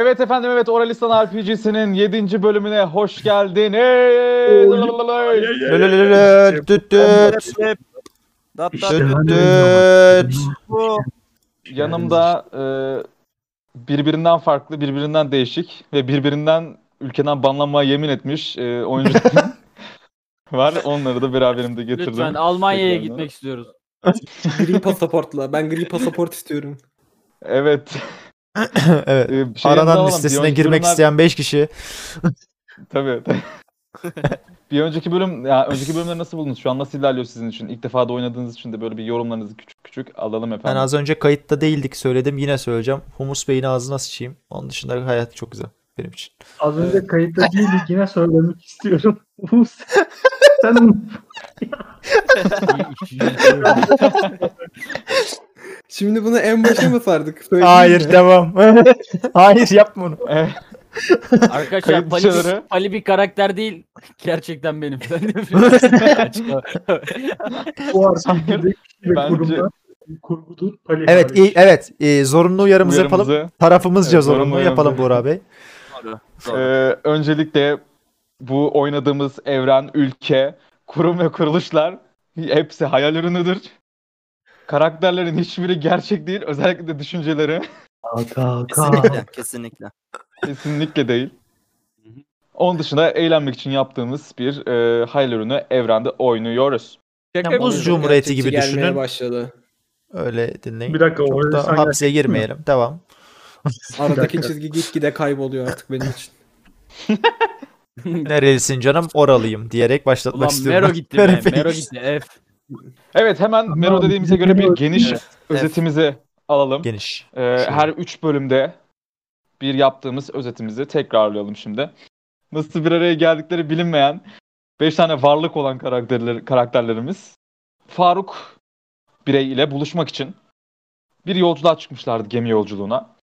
Evet efendim evet Oralistan RPG'sinin 7. bölümüne hoş geldin. Hey! Lölölölö, düt düt, Dat İşte dat ben düt de düt. bu. Yanımda e, birbirinden farklı, birbirinden değişik ve birbirinden ülkeden banlanmaya yemin etmiş e, oyuncular var. Onları da beraberimde getirdim. Lütfen Almanya'ya gitmek istiyoruz. Gri pasaportla. Ben gri pasaport istiyorum. Evet. Evet. E, şey Aranan listesine önceki girmek bölümler- isteyen 5 kişi. Tabii. bir önceki bölüm, ya önceki bölümleri nasıl buldunuz? Şu an nasıl ilerliyor sizin için? İlk defa da oynadığınız için de böyle bir yorumlarınızı küçük küçük alalım Ben efendim. az önce kayıtta değildik söyledim yine söyleyeceğim. Humus Bey'in ağzına sıçayım. Onun dışında hayat çok güzel benim için. Az önce kayıtta değildik yine söylemek istiyorum. Sen- sen Şimdi bunu en başa mı sardık? Söyleyeyim Hayır mi? devam. Hayır yapma onu. Evet. Arkadaşlar Pali, bir, Pali bir karakter değil. Gerçekten benim. Bu ve Bence- kurumda kurgudur. Pali Evet iyi, evet e, zorunlu uyarımızı yapalım. Uyarımızı, Tarafımızca Evet, zorunlu zorunlu yapalım. Buğra Bey. E, doğru. öncelikle bu oynadığımız evren, ülke, kurum ve kuruluşlar hepsi hayal ürünüdür. Karakterlerin hiçbiri gerçek değil. Özellikle de düşünceleri Kaka. Kesinlikle, kesinlikle. kesinlikle değil. Hı hı. Onun dışında eğlenmek için yaptığımız bir e, hayal ürünü evrende oynuyoruz. Yani buz cumhuriyeti gibi Gerçekçi gelmeye düşünün. başladı. Öyle dinleyin. Bir dakika, Çok orada da hapse gerçek mi? girmeyelim. Devam. Aradaki çizgi gitgide kayboluyor artık benim için. Nerelisin canım? Oralıyım diyerek başlatmak Ulan istiyorum. Mero gitti be. Mero gitti. F. Evet hemen Tamam, Mero dediğimize göre bir geniş Evet. özetimizi alalım. Geniş. Ee, her 3 bölümde bir yaptığımız özetimizi tekrarlayalım şimdi. Nasıl bir araya geldikleri bilinmeyen 5 tane varlık olan karakterler, karakterlerimiz Faruk birey ile buluşmak için bir yolculuğa çıkmışlardı gemi yolculuğuna.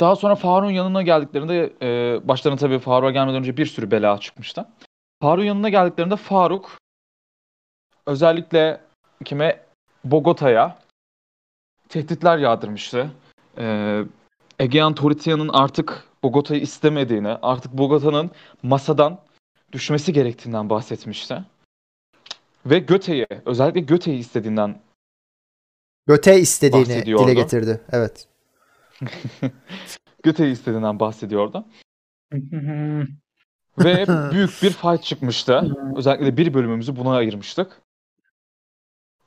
Daha sonra Faruk'un yanına geldiklerinde e, başlarına tabii Faruk'a gelmeden önce bir sürü bela çıkmıştı. Faruk'un yanına geldiklerinde Faruk özellikle kime Bogota'ya tehditler yağdırmıştı. Ee, Egean Toritia'nın artık Bogota'yı istemediğini, artık Bogota'nın masadan düşmesi gerektiğinden bahsetmişti. Ve Göte'yi, özellikle Göte'yi istediğinden Göte istediğini dile getirdi. Evet. Göte'yi istediğinden bahsediyordu. Ve büyük bir fight çıkmıştı. Özellikle bir bölümümüzü buna ayırmıştık.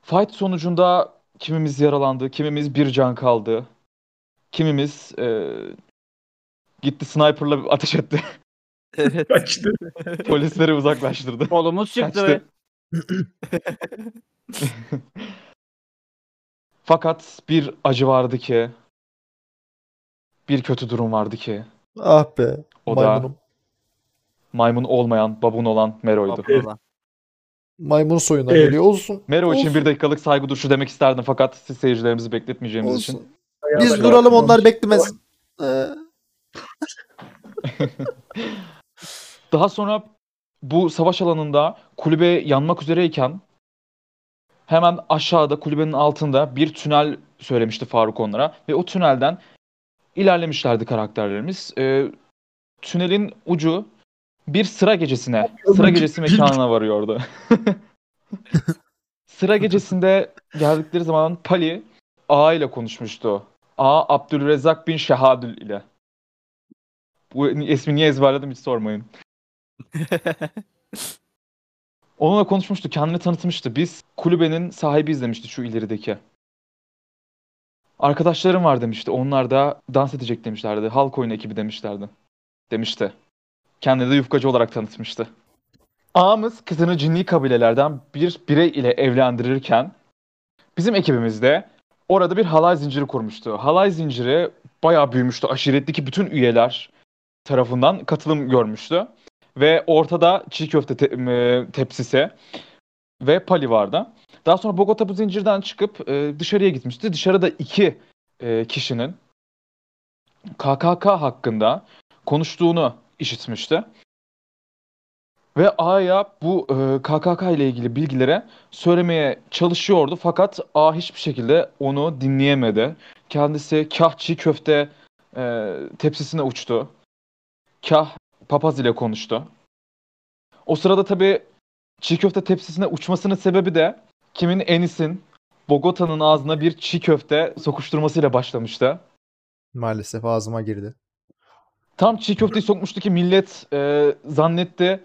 Fight sonucunda kimimiz yaralandı, kimimiz bir can kaldı. Kimimiz e, gitti sniperla ateş etti. Evet. Kaçtı. Polisleri uzaklaştırdı. Kolumuz çıktı Fakat bir acı vardı ki, bir kötü durum vardı ki, Ah be. O da- maymunum. maymun olmayan, babun olan Mero'ydu. Abdullah. Maymun soyundan Evet. geliyor. Olsun. Mero için bir dakikalık saygı duruşu demek isterdim fakat siz seyircilerimizi bekletmeyeceğimiz için. Olsun. Biz duralım onlar beklemez. Ee, Daha sonra bu savaş alanında kulübe yanmak üzereyken hemen aşağıda kulübenin altında bir tünel söylemişti Faruk onlara ve o tünelden ilerlemişlerdi karakterlerimiz. Ee, tünelin ucu bir sıra gecesine, sıra gecesi mekanına varıyordu. sıra gecesinde geldikleri zaman Pali A ile konuşmuştu. A Abdülrezzak bin Şehadül ile. Bu ismi niye ezberledim hiç sormayın. Onunla konuşmuştu, kendini tanıtmıştı. Biz kulübenin sahibiyiz demişti şu ilerideki. Arkadaşlarım var demişti. Onlar da dans edecek demişlerdi. Halk oyunu ekibi demişlerdi. Demişti. Kendini de yufkacı olarak tanıtmıştı. Ağamız kızını cinni kabilelerden bir birey ile evlendirirken bizim ekibimiz de orada bir halay zinciri kurmuştu. Halay zinciri bayağı büyümüştü. Aşiretteki bütün üyeler tarafından katılım görmüştü. Ve ortada çiğ köfte te- tepsisi ve pali vardı. Daha sonra Bogota bu zincirden çıkıp e, dışarıya gitmişti. Dışarıda iki e, kişinin KKK hakkında konuştuğunu işitmişti. Ve A'ya bu e, KKK ile ilgili bilgilere söylemeye çalışıyordu fakat A hiçbir şekilde onu dinleyemedi. Kendisi kah çiğ köfte e, tepsisine uçtu. Kah papaz ile konuştu. O sırada tabii çiğ köfte tepsisine uçmasının sebebi de kimin Enis'in Bogota'nın ağzına bir çiğ köfte sokuşturmasıyla başlamıştı. Maalesef ağzıma girdi. Tam çiğ köfteyi sokmuştu ki millet e, zannetti.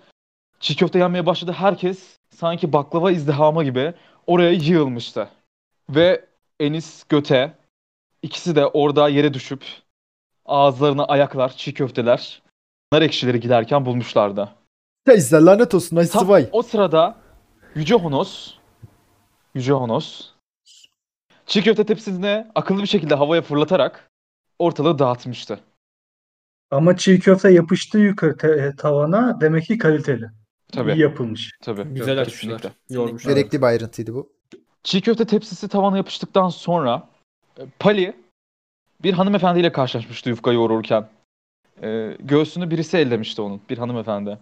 Çiğ köfte yenmeye başladı. Herkes sanki baklava izdihamı gibi oraya yığılmıştı. Ve Enis Göte ikisi de orada yere düşüp ağızlarına ayaklar, çiğ köfteler, nar ekşileri giderken bulmuşlardı. Teyze lanet olsun ay Tam sıvay. o sırada Yüce Honos Yüce Honos çiğ köfte tepsisini akıllı bir şekilde havaya fırlatarak ortalığı dağıtmıştı. Ama çiğ köfte yapıştı yukarı te- tavana demek ki kaliteli. Tabii. İyi yapılmış. Tabii. Güzel açmışlar. Kesinlikle. Yormuşlar. Gerekli bir ayrıntıydı bu. Çiğ köfte tepsisi tavana yapıştıktan sonra e, Pali bir hanımefendiyle karşılaşmıştı yufka yoğururken. E, göğsünü birisi ellemişti onun. Bir hanımefendi.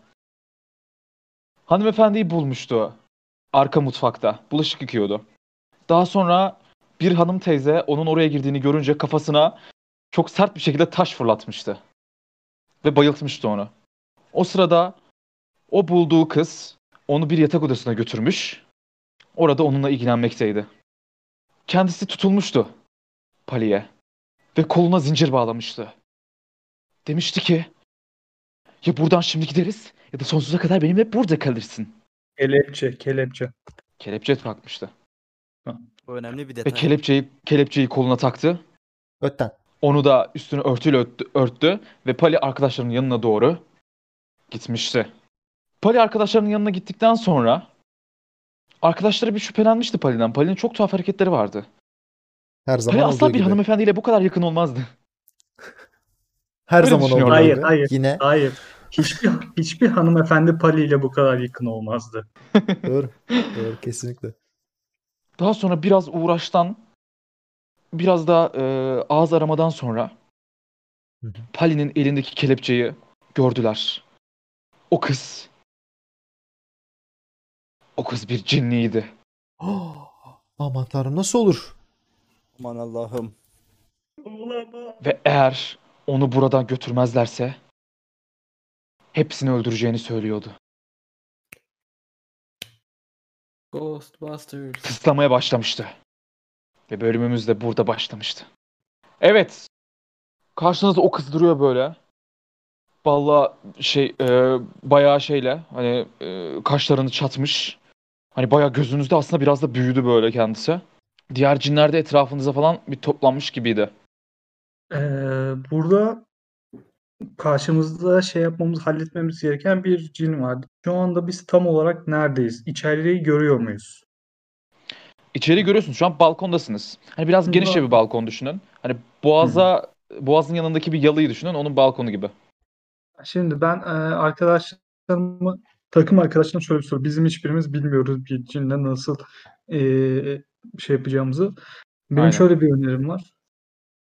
Hanımefendiyi bulmuştu arka mutfakta. Bulaşık yıkıyordu. Daha sonra bir hanım teyze onun oraya girdiğini görünce kafasına çok sert bir şekilde taş fırlatmıştı. Ve bayıltmıştı onu. O sırada o bulduğu kız onu bir yatak odasına götürmüş. Orada onunla ilgilenmekteydi. Kendisi tutulmuştu Pali'ye ve koluna zincir bağlamıştı. Demişti ki ya buradan şimdi gideriz ya da sonsuza kadar benimle burada kalırsın. Kelepçe, kelepçe. Kelepçe takmıştı. Bu önemli bir Ve detay. kelepçeyi kelepçeyi koluna taktı. Ötten. Onu da üstünü örtüyle örttü, örttü ve Pali arkadaşlarının yanına doğru gitmişti. Pali arkadaşlarının yanına gittikten sonra arkadaşları bir şüphelenmişti Pali'den. Pali'nin çok tuhaf hareketleri vardı. Her zaman Pali asla bir gibi. hanımefendiyle bu kadar yakın olmazdı. Her Öyle zaman düşünüyorum. Hayır, hayır. Yine Hayır. Hiçbir hiçbir hanımefendi Pali ile bu kadar yakın olmazdı. doğru. Doğru kesinlikle. Daha sonra biraz uğraştan, biraz da e, ağız aramadan sonra. Pali'nin elindeki kelepçeyi gördüler. O kız, o kız bir cinniydi. Aman tanrım nasıl olur? Aman Allah'ım. Ve eğer onu buradan götürmezlerse hepsini öldüreceğini söylüyordu. Ghostbusters. Tıslamaya başlamıştı. Ve bölümümüz de burada başlamıştı. Evet. Karşınızda o kız duruyor böyle. Vallahi şey e, bayağı şeyle hani e, kaşlarını çatmış. Hani bayağı gözünüzde aslında biraz da büyüdü böyle kendisi. Diğer cinler de etrafınıza falan bir toplanmış gibiydi. Ee, burada karşımızda şey yapmamız, halletmemiz gereken bir cin vardı. Şu anda biz tam olarak neredeyiz? İçeriği görüyor muyuz? İçeri görüyorsunuz şu an balkondasınız. Hani biraz genişçe bir balkon düşünün. Hani boğaza boğazın yanındaki bir yalıyı düşünün onun balkonu gibi. Şimdi ben e, arkadaşlarımı, takım arkadaşlarım şöyle bir soru. Bizim hiçbirimiz bilmiyoruz bir cinle nasıl e, şey yapacağımızı. Benim Aynen. şöyle bir önerim var.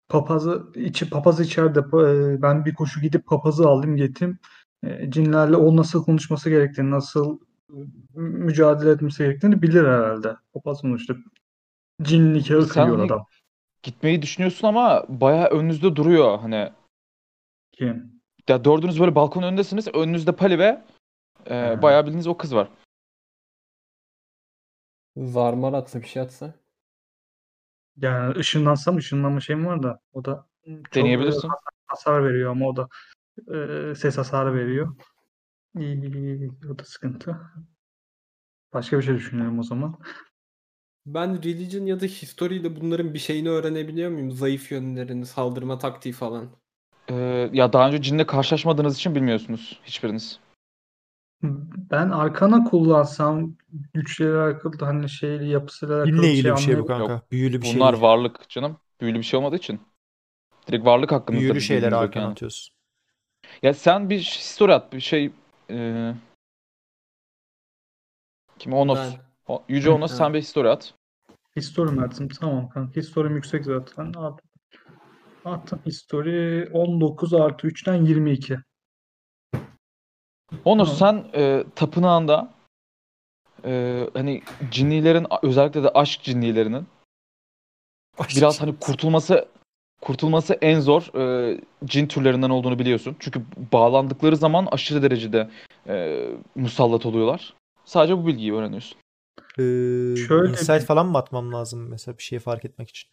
Papazı içi papaz içeride e, ben bir koşu gidip papazı alayım getireyim. E, cinlerle o nasıl konuşması gerektiğini, nasıl mücadele etmesi gerektiğini bilir herhalde. Papaz sonuçta cin nikahı Sen kıyıyor hani- adam. Gitmeyi düşünüyorsun ama bayağı önünüzde duruyor hani. Kim? Ya dördünüz böyle balkonun önündesiniz. Önünüzde Pali ve e, bayağı bildiğiniz o kız var. Zarmar atsa bir şey atsa. Yani ışınlansam ışınlanma şeyim var da o da çok, Deneyebilirsin. hasar veriyor ama o da e, ses hasarı veriyor. İyi, o da sıkıntı. Başka bir şey düşünüyorum o zaman. Ben religion ya da history ile bunların bir şeyini öğrenebiliyor muyum? Zayıf yönlerini, saldırma taktiği falan. E, ya daha önce cinle karşılaşmadığınız için bilmiyorsunuz hiçbiriniz. Ben arkana kullansam güçleri alakalı hani şeyli yapısıyla alakalı Dinle ilgili bir şey bu kanka. Yok. Büyülü bir şey Bunlar değil. varlık canım. Büyülü bir şey olmadığı için. Direkt varlık hakkında Büyülü bir şeyler bilginiz yok arkana yani. atıyorsun. Ya sen bir story at bir şey e, kim Onos. Ben. O- Yüce Onos Ha. sen bir story at. History mi attım? Tamam kanka. History'm yüksek zaten. At. Attım. History 19 artı 3'ten 22. Onos Tamam. sen e, tapınağında e, hani cinnilerin özellikle de aşk cinnilerinin biraz hani kurtulması kurtulması en zor e, cin türlerinden olduğunu biliyorsun. Çünkü bağlandıkları zaman aşırı derecede e, musallat oluyorlar. Sadece bu bilgiyi öğreniyorsun. Ee, Şöyle insight bir- falan mı atmam lazım mesela bir şeyi fark etmek için?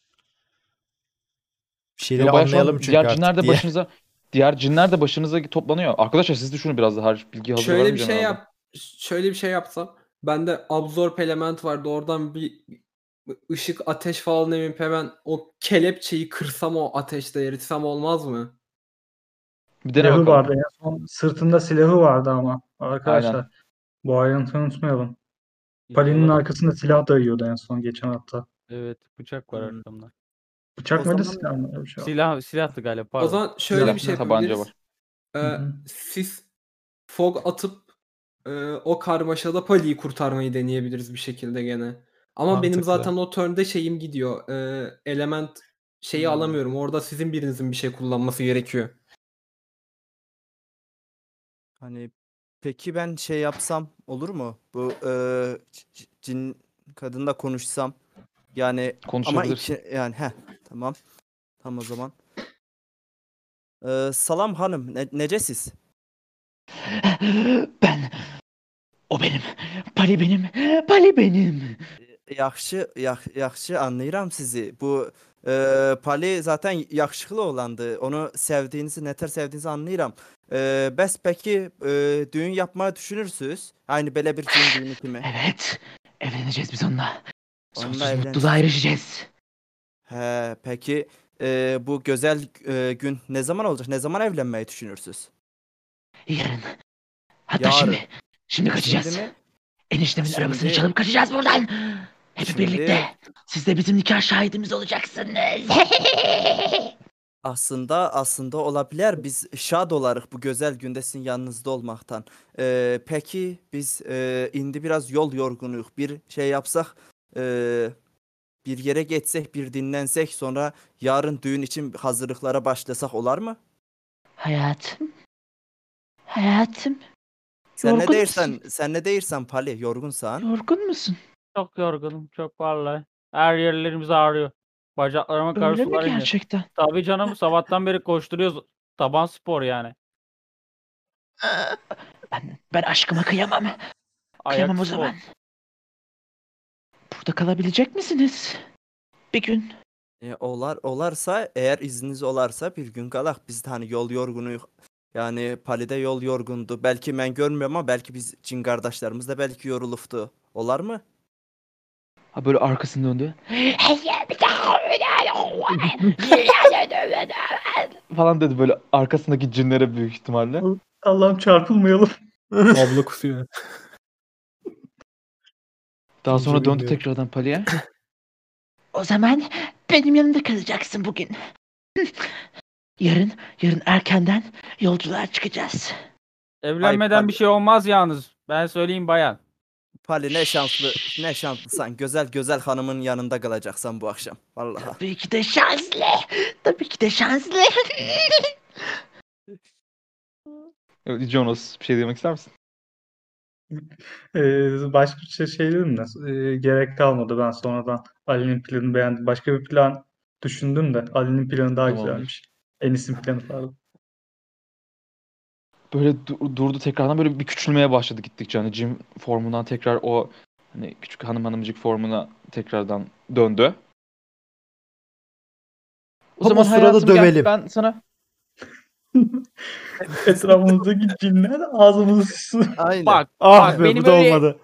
Bir şeyleri an anlayalım çünkü diğer cinler de diye. başınıza diğer cinler de başınıza toplanıyor. Arkadaşlar siz düşünün biraz daha her bilgi hazır Şöyle bir şey herhalde. yap. Şöyle bir şey yapsam. Bende absorb element vardı. Oradan bir ışık, ateş falan emip hemen o kelepçeyi kırsam o ateşte eritsem olmaz mı? Bir dene Silahı bakalım. vardı en son. Sırtında silahı vardı ama. Arkadaşlar Aynen. bu ayrıntıyı unutmayalım. Palinin arkasında silah dayıyordu en son geçen hafta. Evet bıçak var Hmm. arkamda. Bıçak mıydı zaman- silah mı? Öyle bir şey var. Silah silahtı galiba pardon. O zaman şöyle Silah, bir şey tabanca yapabiliriz. Ee, Hı hı. siz fog atıp e, o karmaşada Pali'yi kurtarmayı deneyebiliriz bir şekilde gene. Ama benim Mantıklı. zaten o turn'de şeyim gidiyor. e, element şeyi Hmm. alamıyorum. Orada sizin birinizin bir şey kullanması gerekiyor. Hani peki ben şey yapsam olur mu? Bu e, cin kadınla konuşsam. Yani ama iki yani he tamam. Tam o zaman. Ee, salam hanım. Ne, necesiz? Ben. O benim. Pali benim. Pali benim. Yaxşı, yax, yaxşı anlayıram sizi. Bu e, Pali zaten yakışıklı olandı. Onu sevdiğinizi, neter sevdiğinizi anlayıram. E, bəs peki e, düğün yapmayı düşünürsünüz? Aynı belə bir cin düğünü kimi. Evet. Evleneceğiz biz onunla. Onunla Sonsuz evleneceğiz. mutluluğa erişeceğiz. He, peki e, bu güzel e, gün ne zaman olacak? Ne zaman evlenmeyi düşünürsünüz? Yarın. Hatta Yarın. şimdi. Şimdi kaçacağız. Şimdi mi? Eniştemin arabasını Şimdi- çalıp kaçacağız buradan. Hep Şimdi- birlikte. Siz de bizim nikah şahidimiz olacaksınız. Aslında aslında olabilir. Biz şad olarıq bu güzel günde sizin yanınızda olmaktan. E, peki biz e, indi biraz yol yorgunuyuq. Bir şey yapsak e, bir yere geçsek, bir dinlensek sonra yarın düğün için hazırlıklara başlasak olar mı? Hayatım. Hayatım. Sen ne Yorgun deyirsən? musun? Sen ne deyirsən Pali? Yorgunsan? Yorgun musun? Çok yorgunum çok vallahi. Her yerlerimiz ağrıyor. Bacaklarıma kadar Öyle mi sular iniyor. gerçekten? Tabii canım sabahtan beri koşturuyoruz. Taban spor yani. Ben, ben aşkıma kıyamam. Ayak Kıyamam o spor. zaman. Burada kalabilecek misiniz? Bir gün. E, olar olarsa eğer izniniz olarsa bir gün qalaq. Biz de hani yol yorgunuyuq. Yani Pali'de yol yorgundu. Belki ben görmüyorum ama belki biz cin kardeşlerimiz de belki yoruluftu. Olar mı? Ha böyle arkasını döndü. Falan dedi böyle arkasındaki cinlere büyük ihtimalle. Allah'ım çarpılmayalım. Abla kusuyor. Daha sonra döndü tekrardan Pali'ye. O zaman benim yanımda kalacaksın bugün. yarın, yarın erkenden yolculuğa çıkacağız. Evlenmeden bir Pali. şey olmaz yalnız. Ben söyleyeyim bayan. Pali ne şanslı ne şanslısan. Güzel güzel hanımın yanında kalacaksan bu akşam. Vallahi. Tabii ki de şanslı. Tabii ki de şanslı. Evet, Jonas bir şey demek ister misin? Ee, başka bir şey, şey dedim de e, gerek kalmadı ben sonradan Ali'nin planını beğendim. Başka bir plan düşündüm de Ali'nin planı daha Tamamdır. güzelmiş. Enis'in planı pardon. Böyle du- durdu tekrardan böyle bir küçülmeye başladı gittikçe. Hani Jim formundan tekrar o hani küçük hanım hanımcık formuna tekrardan döndü. O Ama zaman sırada hayatım gel, dövelim. ben sana Etrafımızdaki cinler ağzımızı. Aynen. Bak Ah Bak, be beni bu da böyle- olmadı.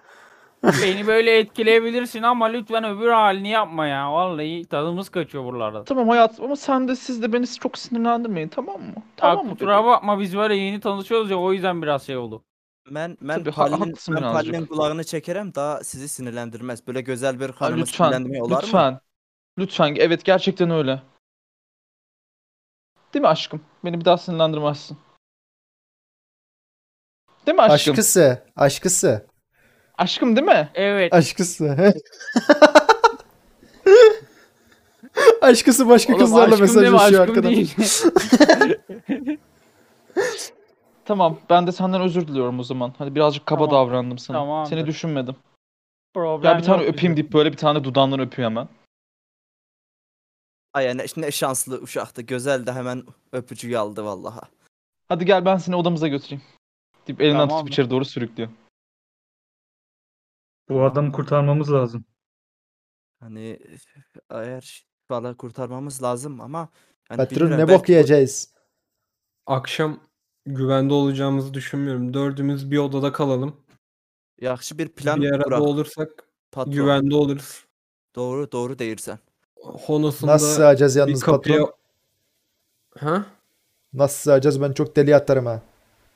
Beni böyle etkileyebilirsin ama lütfen öbür halini yapma ya. Vallahi tadımız kaçıyor buralarda. tamam hayatım ama sen de siz de beni çok sinirlendirmeyin tamam mı? Ya Tamam mı? kusura bakma biz böyle yeni tanışıyoruz ya o yüzden biraz şey oldu. Ben ben Tabii, haklısın ben. Pali'nin kulağını çekerem daha sizi sinirlendirmez. Böyle güzel bir Ha, hanımı lütfen, sinirlendirmeye olar mı? lütfen. Lütfen. Evet gerçekten öyle. Değil mi aşkım? Beni bir daha sinirlendirmezsin. Değil mi aşkım? Aşkısı. Aşkısı. Aşkım değil mi? Evet. Aşkısı. Aşkısı başka Oğlum, kızlarla aşkım deme, mesajlaşıyor arkadan. değil. Tamam. Ben de senden özür diliyorum o zaman. Hadi birazcık kaba Tamam, davrandım sana. tamamdır. Seni düşünmedim. Problem Ya bir tane yok öpeyim bizim. deyip böyle bir tane dudağından öpüyor hemen. Ay ne, ne şanslı uşaktı. Gözel de hemen öpücüğü aldı vallaha. Hadi gel ben seni odamıza götüreyim. Deyip elinden Tamam. tutup içeri doğru sürüklüyor. Bu adamı kurtarmamız lazım. Hani eğer valla kurtarmamız lazım ama hani Patron bilmiyorum, ne bok yiyeceğiz? Akşam güvende olacağımızı düşünmüyorum. Dördümüz bir odada kalalım. Yaxşı bir plan bir arada kurak. olursak patron. güvende oluruz. Doğru doğru deyirsən. Honos'un Nasıl da sığacağız bir yalnız kapıya... patron? Ha? Nasıl sığacağız? Ben çok deli atarım ha.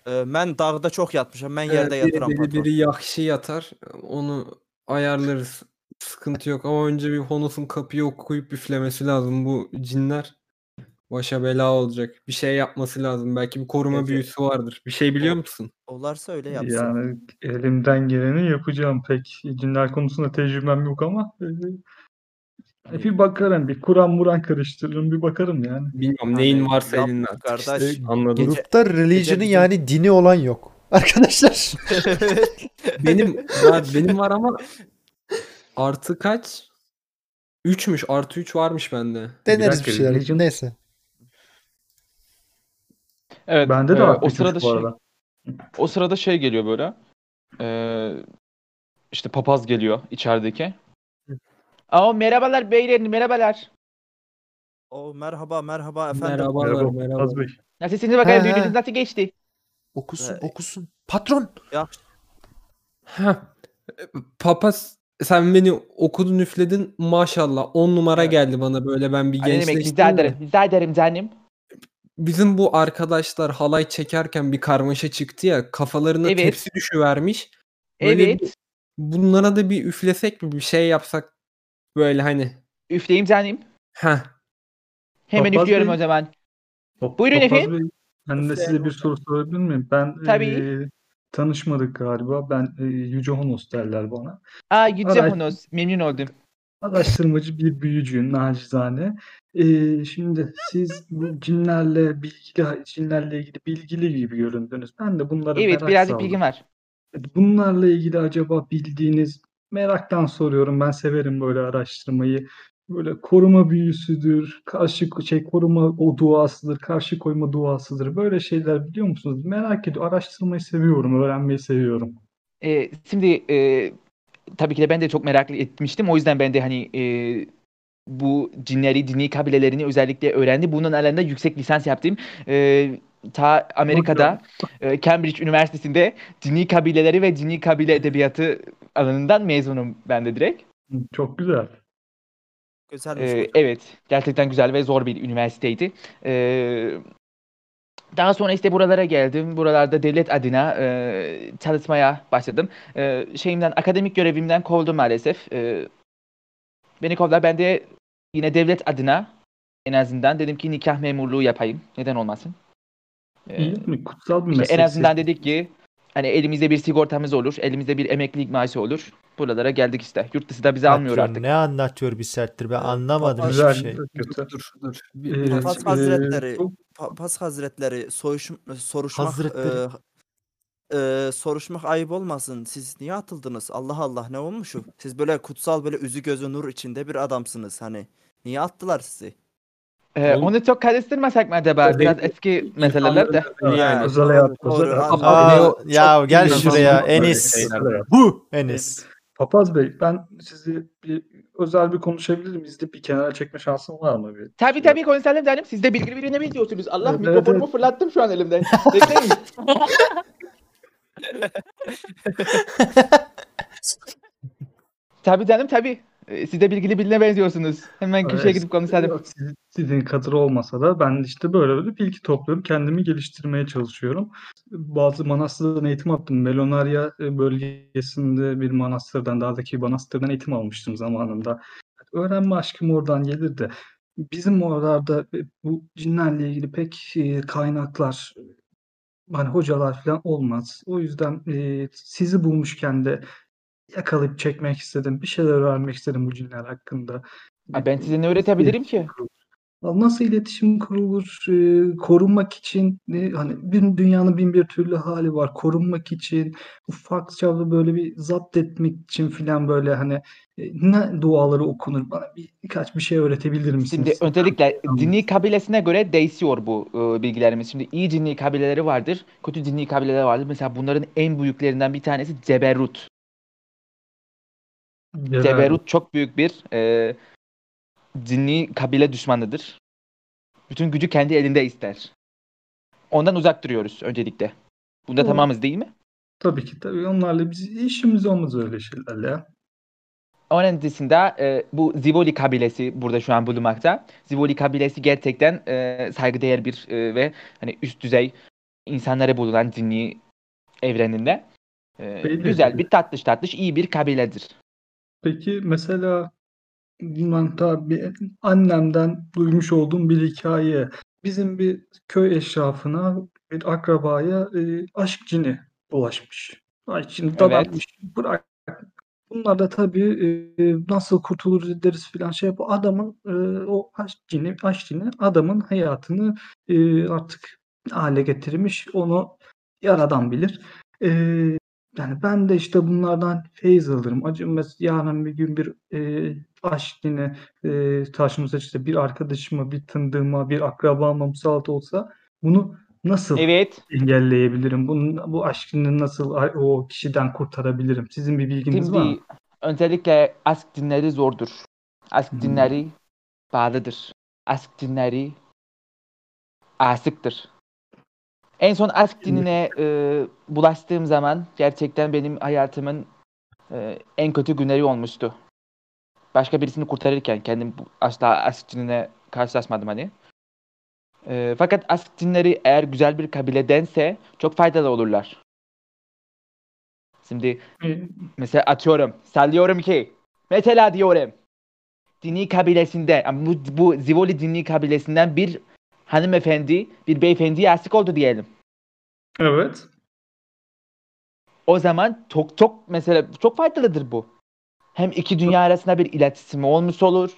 Ee, mən dağda çox yatmışam. Mən yerdə biri, yatıram biri, patron. biri yaxşı yatar. Onu ayarlarız. Sıkıntı yok ama önce bir Honos'un kapıyı okuyup üflemesi lazım. Bu cinler başa bela olacak. Bir şey yapması lazım. Belki bir koruma Evet. büyüsü vardır. Bir şey biliyor O- musun? Olarsa öyle yapsın. Yani elimden geleni yapacağım. Pek cinler konusunda tecrübem yok ama e, bir bakarım. Bir Kur'an muran karıştırırım. Bir bakarım yani. Bilmiyorum neyin varsa yap elinden. kardeş. İşte Anladım. Gece- Grupta religion'ı bizim- yani dini olan yok. Arkadaşlar. Benim var, benim var ama artı kaç? 3'müş. Artı 3 varmış bende. Deneriz dakika, bir şeyler. religion- Neyse. Evet. Bende de e, artık o sırada şey, o sırada şey geliyor böyle. Ee, işte papaz geliyor içerideki. Aa merhabalar beyler merhabalar. O merhaba merhaba efendim. Merhabalar Merhaba, merhaba. Papaz Bey. Nasılsınız bakalım He, he. düğününüz nasıl geçti? Okusun Ee, okusun. Patron. Yaxşı. Heh. Papaz sen beni okudun üfledin maşallah 10 numara Evet. geldi bana böyle ben bir Ay, ne demek gençleştim rica de. ederim rica ederim canım. Bizim bu arkadaşlar halay çekerken bir karmaşa çıktı ya kafalarına Evet. tepsi düşüvermiş. Böyle Evet. bir- bunlara da bir üflesek mi bir şey yapsak böyle hani. Üfleyeyim canım. Heh. Hemen Papaz üflüyorum Bey. o zaman. Pap- Buyurun Papaz efendim. Bey, ben de size bir soru sorabilir miyim? Ben Tabii. eee, tanışmadık galiba. Ben eee, Yüce Honos derler bana. Aa Yüce Araş- Honos memnun oldum. Araştırmacı bir büyücüyüm nacizane. Eee, şimdi siz bu cinlerle bilgili, cinlerle ilgili bilgili gibi göründünüz. Ben de bunlara Evet merak birazcık saldım. bilgim var. Bunlarla ilgili acaba bildiğiniz meraktan soruyorum. Ben severim böyle araştırmayı. Böyle koruma büyüsüdür, karşı şey koruma o duasıdır, karşı koyma duasıdır. Böyle şeyler biliyor musunuz? Merak ediyorum. Araştırmayı seviyorum, öğrenmeyi seviyorum. Ee, şimdi e, tabii ki de ben de çok meraklı etmiştim. O yüzden ben de hani e, bu cinleri, dini kabilelerini özellikle öğrendi. Bunun alanında yüksek lisans yaptım. Ee, ta Amerika'da e, Cambridge Üniversitesi'nde dini kabileleri ve dini kabile edebiyatı alanından mezunum ben de direkt. Çok güzel. Gözəlmiş. Ee, evet, gerçekten güzel ve zor bir üniversiteydi. Ee, daha sonra işte buralara geldim. Buralarda devlet adına e, çalışmaya başladım. Ee, şeyimden, akademik görevimden kovuldum maalesef. Ee, beni kovdular. Ben de yine devlet adına en azından dedim ki nikah memurluğu yapayım. Neden olmasın? Ee, İyi mi? Kutsal bir işte meslek. en azından dedik ki hani elimizde bir sigortamız olur, elimizde bir emeklilik maaşı olur. Buralara geldik işte. Yurt dışı da bizi almıyor Patron artık. ne anlatıyor bir saattir ben anlamadım Güzel, hiçbir şey. Dur dur. Ee, bir- Papaz Hazretleri, Papaz Hazretleri soyuşum, soruşmaq Hazretleri. eee, eee, soruşmaq ayıb olmasın. Siz niye atıldınız? Allah Allah ne olmuşu? Siz böyle kutsal böyle üzü gözü nur içinde bir adamsınız hani. Niye attılar sizi? Ee, Oğlum- onu çok karıştırmasak mı acaba? Biraz eski meseleler de. Yani. Özel hayat, doğru. özel Aa, ya gel bilmiyorum. şuraya Enis. şeyler. Bu Enis. Papaz Bey, ben sizi bir özel bir konuşabilirim. Bizde bir kenara çekme şansım var mı? Bir Tabii tabii konuşalım canım. Siz de bilgili birine benziyorsunuz. Allah Evet, mikrofonumu evet. fırlattım şu an elimden. Bekleyin. tabii canım tabii. Ee, Siz de bilgili birine benziyorsunuz. Hemen köşeye Evet, gidip konuşalım. Yok, siz- sizin kadar olmasa da ben işte böyle böyle bilgi topluyorum. Kendimi geliştirmeye çalışıyorum. Bazı manastırdan eğitim aldım. Melonaria e, bölgesinde bir manastırdan, dağdaki bir manastırdan eğitim almıştım zamanında. Öğrenme aşkım oradan gelirdi. Bizim oralarda e, bu cinlerle ilgili pek e, kaynaklar, hani hocalar falan olmaz. O yüzden e, sizi bulmuşken de yakalayıp çekmek istedim. Bir şeyler öğrenmek istedim bu cinler hakkında. Aa, Ben size ne öğretebilirim ki? Nasıl iletişim kurulur? Eee, korunmak için, hani, bin dünyanın bin bir türlü hâli var. Korunmak için, ufak çaplı böyle bir zapt etmek için filan böyle, hani, eee, ne duaları okunur? Bana bir birkaç bir şey öğretebilir misiniz? Şimdi öncelikle dinni kabilesine göre değişiyor bu e, bilgilerimiz. Şimdi iyi dinni kabileleri vardır, kötü dinni kabileler vardır. Mesela bunların en büyüklerinden bir tanesi Ceberut. Ceberut. Ceberut çok büyük bir e, dinni kabile düşmanıdır. Bütün gücü kendi elinde ister. Ondan uzak duruyoruz öncelikle. Bunda Doğru. tamamız değil mi? Tabii ki, tabii. Onlarla biz işimiz olmaz öyle şeylerle ya. Onun öncesinde e, bu Zivoli kabilesi burada şu an bulunmakta. Zivoli kabilesi gerçekten e, saygıdeğer bir e, ve hani üst düzey insanlara bulunan dinli evreninde. E, güzel bir tatlış tatlış iyi bir kabiledir. Peki mesela ben tabii annemden duymuş olduğum bir hikaye. Bizim bir köy eşrafına, bir akrabaya, eee, aşk cini bulaşmış. Aşk cini Evet. dadanmış, bırak. Bunlar da tabii, eee, nasıl kurtulur ederiz filan şey bu adamın, eee, o aşk cini aşk cini adamın hayatını, eee, artık ne hâle getirmiş onu yaradan bilir. Eee, yani ben de işte bunlardan feyz alırım. Acı mes yarın bir gün bir, eee, aşk cini, eee, karşımıza çıksa bir arkadaşıma, bir tanıdığıma, bir akrabama musallat olsa bunu nasıl Evet. engelleyebilirim? Bunun bu aşk cinini nasıl o kişiden kurtarabilirim? Sizin bir bilginiz var mı? Şimdi öncelikle aşk dinleri zordur. Aşk hı. dinleri bağlıdır. Aşk dinleri aşıktır. En son aşk dinine e, bulaştığım zaman gerçekten benim hayatımın e, en kötü günleri olmuştu. Başka birisini kurtarırken kendim asla aşk dinine karşılaşmadım hani. E, fakat aşk dinleri eğer güzel bir kabiledense çok faydalı olurlar. Şimdi Mesela atıyorum. Sallıyorum ki. Mesela diyorum. Dini kabilesinde, bu, bu Zivoli dini kabilesinden bir hanımefendi, bir beyefendiye aşık oldu diyelim. evet. O zaman çok çok mesela çok faydalıdır bu. Hem iki dünya arasında bir iletişim olmuş olur.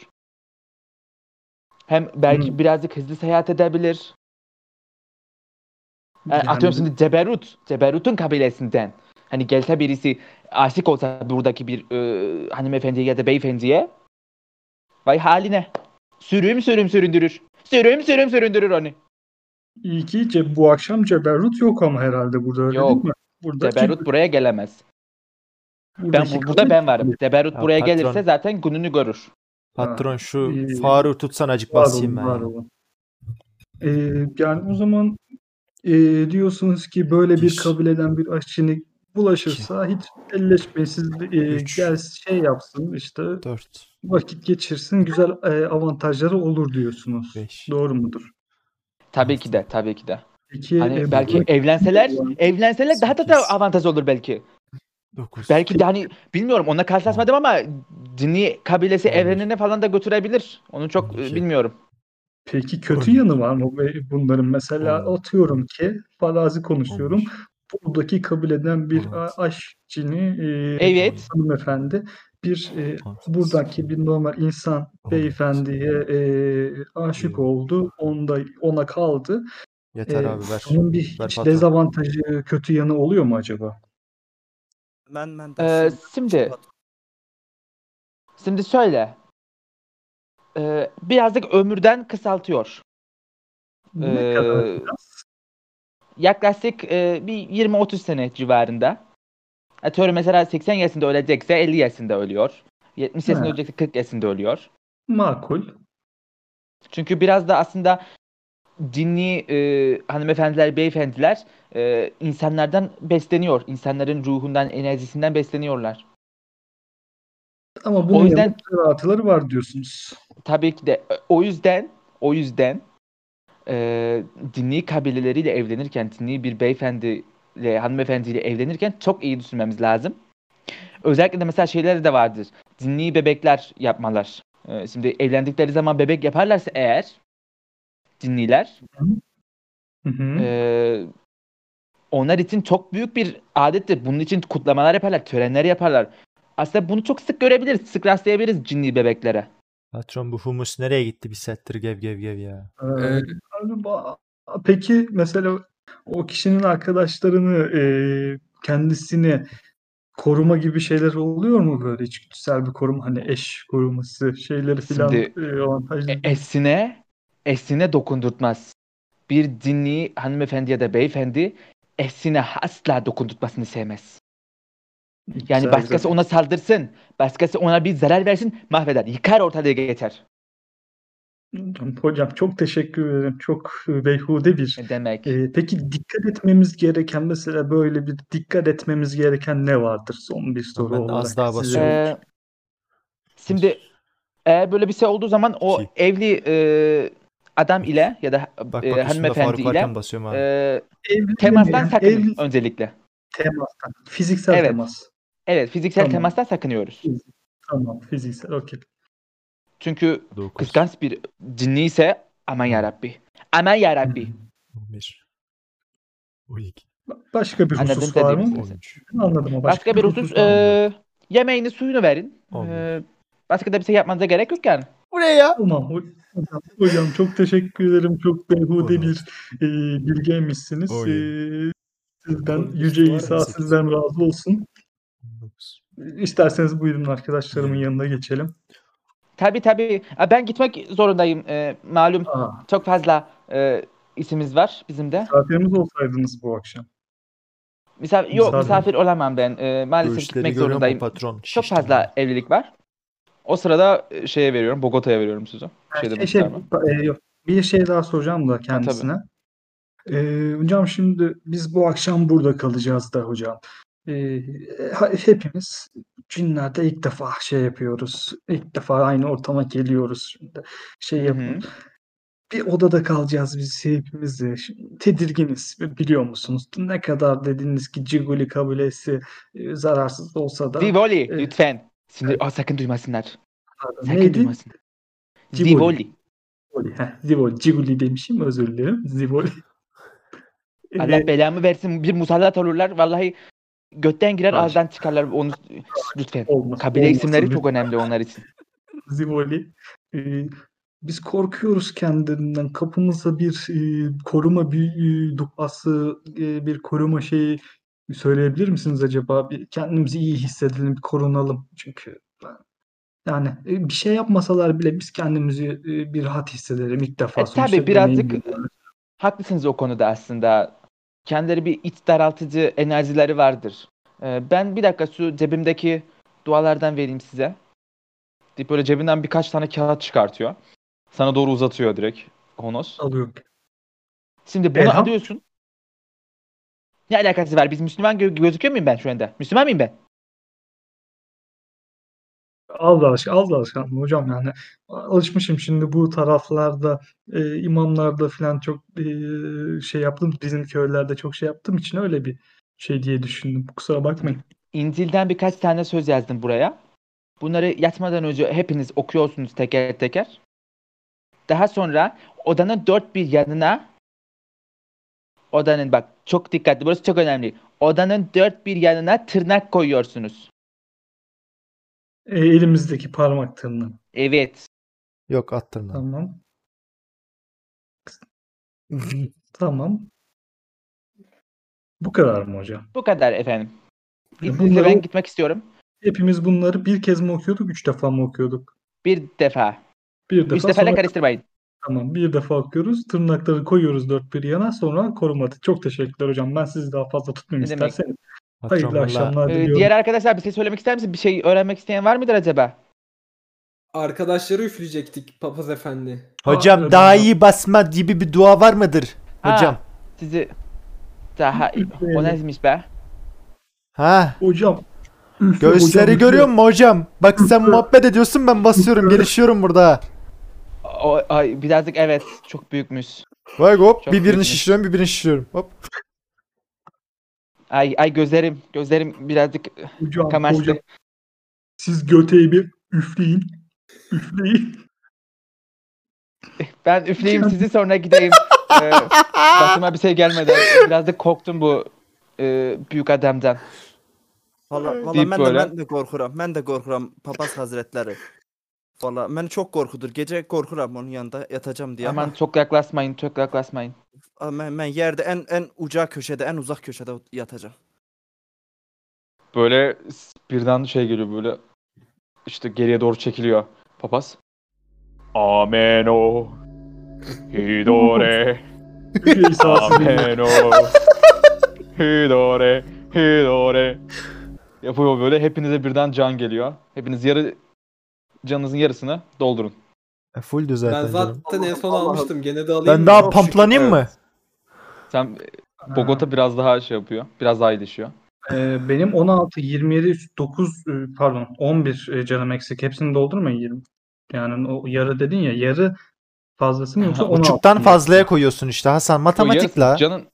Hem belki Hı. birazcık hızlı seyahat edebilir. Yani Yani atıyorum şimdi Ceberut, Ceberut'un kabilesinden. Hani gelse birisi aşık olsa buradaki bir e, hanımefendiye ya da beyefendiye. Vay haline. Sürüm sürüm süründürür. Sürüm sürüm süründürür onu. iyi ki ce bu akşam Ceberut yok ama herhâlde burada öyle değil Yok. mi? Burada Ceberut kim? buraya gelemez. Ben Buradaki bu- burada ben varım. Ceberut Ya buraya patron. gelirse zaten gününü görür. Patron şu iyi. Faruk'u tutsan acık Var basayım olun, ben var olun. Eee, yani o zaman, eee, diyorsunuz ki böyle bir Bir. kabileden bir aşçını bulaşırsa hiç elleşmeyin. Siz de, eee, Üç. gel şey yapsın işte 4, vakit geçirsin güzel, eee, avantajları olur diyorsunuz. 5. Doğru mudur? Tabii ki de, tabii ki de. Peki, Hani eee, belki buradaki evlenseler, evlenseler daha da, da avantaj olur belki. 9. Belki de hani bilmiyorum onunla karşılaşmadım ama Cinni kabilesi On bir. evrenine falan da götürebilir. Onu çok e, iki. bilmiyorum. Peki kötü On- yanı var mı bunların? Mesela atıyorum ki farazi konuşuyorum. 11. Buradaki kabileden bir a 16. aşçını, eee, Evet. hanımefendi bir, 18. buradaki bir normal insan 19. beyefendiye, eee, aşık oldu. Onda ona kaldı. Yeter Eee, abi ver. bunun bir Ver hiç patron. dezavantajı, kötü yanı oluyor mu acaba? Ben ben Ee, şimdi şimdi şöyle. Ee, birazcık ömürden kısaltıyor. Ne kadar Ee, biraz? Yaklaşık e, bir 20-30 sene civarında. Atıyorum mesela 80 yaşında ölecekse 50 yaşında ölüyor. 70 yaşında He. ölecekse 40 yaşında ölüyor. Makul. Çünkü biraz da aslında dinli e, hanımefendiler, beyefendiler e, insanlardan besleniyor. İnsanların ruhundan, enerjisinden besleniyorlar. Ama bunun O yüzden artıları var diyorsunuz. tabii ki de o yüzden o yüzden e, dinli kabileleriyle evlenirken, dinli bir beyefendiyle, hanımefendiyle evlenirken çok iyi düşünmemiz lazım. Özellikle de mesela şeyler de vardır. Dinli bebekler yapmalar. E, şimdi evlendikleri zaman bebek yaparlarsa eğer dinliler Hı hı. Ee, onlar için çok büyük bir adettir. Bunun için kutlamalar yaparlar, törenler yaparlar. Aslında bunu çok sık görebiliriz, sık rastlayabiliriz cinli bebeklere. Patron bu humus nereye gitti bir saattir gev gev gev ya. Ee, abi ba- peki mesela o kişinin arkadaşlarını e, kendisini koruma gibi şeyler oluyor mu böyle içgüdüsel bir koruma hani eş koruması şeyleri filan Şimdi, e, avantajlı. E, Esine, esine dokundurtmaz. Bir dinli hanımefendi ya da beyefendi esine asla dokundurtmasını sevmez. Yani Güzel, başkası ona saldırsın, başkası ona bir zarar versin, mahveder, yıkar ortalığı geçer. Hocam, hocam çok teşekkür ederim. Çok beyhude bir. Ne demek? E, peki dikkat etmemiz gereken mesela böyle bir dikkat etmemiz gereken ne vardır? Son bir soru ben olarak az daha basıyorum. Ee, şimdi eğer böyle bir şey olduğu zaman o İki. evli e, adam ile ya da Bak bak e, hanımefendi ile e, temastan sakının evli öncelikle. temastan. Fiziksel Evet. temas. Evet, fiziksel Tamam. temastan sakınıyoruz. Tamam, fiziksel. Okey. Çünkü 9, kıskanç bir cinni ise aman yarabbi. Aman yarabbi. 11, 12, Başka bir Anladın husus var mı? size. 13. Anladım o. Başka bir husus e, yemeğini suyunu verin. E, başka da bir şey yapmanıza gerek yok yani. Bu ne ya? Tamam ho- hocam, hocam çok teşekkür ederim. Çok beyhude bir e, bilgeymişsiniz. Oy. E, sizden Yüce İsa sizden razı olsun. 19. İsterseniz buyurun arkadaşlarımın yanına geçelim. Tabii tabii. E, Ben gitmek zorundayım. E, malum Aa, çok fazla e, isimiz var bizim de. misafirimiz olsaydınız bu akşam. Misafir, yok Misafir. misafir olamam ben. E, maalesef Göğüsleri gitmek zorundayım. patron? Çok Şiştim fazla ya. evlilik var. O sırada e, şeye veriyorum. Bogota'ya veriyorum sizi. Şey Şey, şey, e, yok. Bir şey daha soracağım da kendisine. E, hocam şimdi biz bu akşam burada kalacağız da hocam. E, ha- hepimiz cinlerde ilk defa şey yapıyoruz. İlk defa aynı ortama geliyoruz. Şimdi şey yapın. Bir odada kalacağız biz hepimiz de. Şimdi tedirginiz biliyor musunuz? Ne kadar dediniz ki Ciguli kabilesi e, zararsız olsa da Zivoli Evet. lütfen. Sinir, Aa, sakın duymasınlar. Pardon, Sakın neydi? duymasınlar. Zivoli. Heh, Zivoli. Ciguli demişim özür dilerim. Zivoli. Allah Ee, belamı versin. Bir musallat olurlar. Vallahi götten girer Hayır. ağızdan çıkarlar. Onu lütfen. olmaz, Kabile olmaz isimleri tabii. çok önemli onlar için. Zivoli. Ee, biz korkuyoruz kendilerinden. Kapımıza bir e, koruma bir e, duası, e, bir koruma şeyi söyleyebilir misiniz acaba? Bir kendimizi iyi hissedelim, bir korunalım. Çünkü yani e, bir şey yapmasalar bile biz kendimizi e, bir rahat hissedelim ilk defa. E, tabii birazcık deneyimliyorlar. haklısınız o konuda aslında. Kendileri bir iç daraltıcı enerjileri vardır. Ee, ben bir dakika şu cebimdeki dualardan vereyim size. Deyip böyle cebinden birkaç tane kağıt çıkartıyor. Sana doğru uzatıyor direkt Honos. Alıyorum. Şimdi bunu Elham. alıyorsun. Ne alakası var? Biz Müslüman gö- gözüküyor muyum ben şu anda? Müslüman mıyım ben? Az alış, az alışkanlığım hocam yani alışmışım şimdi bu taraflarda e, imamlarda falan çok e, şey yaptım bizim köylerde çok şey yaptığım için öyle bir şey diye düşündüm. Kusura bakmayın. İncil'den birkaç tane söz yazdım buraya. Bunları yatmadan önce hepiniz okuyorsunuz teker teker. Daha sonra odanın dört bir yanına odanın bak çok dikkatli burası çok önemli. Odanın dört bir yanına tırnak koyuyorsunuz. E, elimizdeki parmak tırnağı. Evet. Yok attırma. Tamam. Tamam. Bu kadar mı hocam? Bu kadar efendim. İzninizle bunları- ben gitmek istiyorum. Hepimiz bunları bir kez mi okuyorduk, üç defa mı okuyorduk? Bir defa. Bir defa Üç defayla sonra karıştırmayın. tamam bir defa okuyoruz. Tırnakları koyuyoruz dört bir yana sonra korumadı. Çok teşekkürler hocam. Ben sizi daha fazla tutmayayım Ne demek? isterseniz. Patron Hayırlı valla akşamlar Ee, diliyorum. diğer arkadaşlar bir şey söylemek ister misin? Bir şey öğrenmek isteyen var mıdır acaba? Arkadaşları üfleyecektik papaz efendi. Hocam Aa, daha iyi basma gibi bir dua var mıdır? Ha, Hocam. Sizi daha o neymiş be? Ha. Hocam. üfle Göğüsleri hocam, görüyor musun hocam? Bak sen muhabbet ediyorsun ben basıyorum gelişiyorum burada. O, ay, birazcık evet çok büyükmüş. Bak hop Çok bir birini büyükmüş. şişiriyorum bir birini şişiriyorum. Hop. Ay ay gözlerim gözlerim birazcık Hocam, kamaştı. hocam. Siz göteyi bir üfleyin. Üfleyin. Ben üfleyeyim sizi sonra gideyim. ee, başıma bir şey gelmeden birazcık korktum bu e, büyük adamdan. Valla valla ben de ben de korkuram. Ben de korkuram papaz hazretleri. Valla beni çok korkudur. Gece korkuram onun yanında yatacağım diye Aman ama çok yaklaşmayın, çok yaklaşmayın. ama ben, ben yerde en en uca köşede, en uzak köşede yatacağım. Böyle birden şey geliyor böyle işte geriye doğru çekiliyor papaz. Ameno. Hidore. Ameno. Hidore. Hidore. Yapıyor böyle. Hepinize birden can geliyor. Hepiniz yarı canınızın yarısını doldurun. E, Fulldü zaten ben canım. zaten en son almıştım. Gene de alayım Ben daha pamplanayım mı? Sen Bogota biraz daha şey yapıyor. Biraz daha iyileşiyor. Ee, benim 16, 27, 9 e, pardon 11 e, canım eksik. Hepsini doldurmayın 20. Yani o yarı dedin ya yarı fazlası mı yoksa 16 Buçuktan mı? fazlaya koyuyorsun işte Hasan. O Matematik yarısı- la. Canın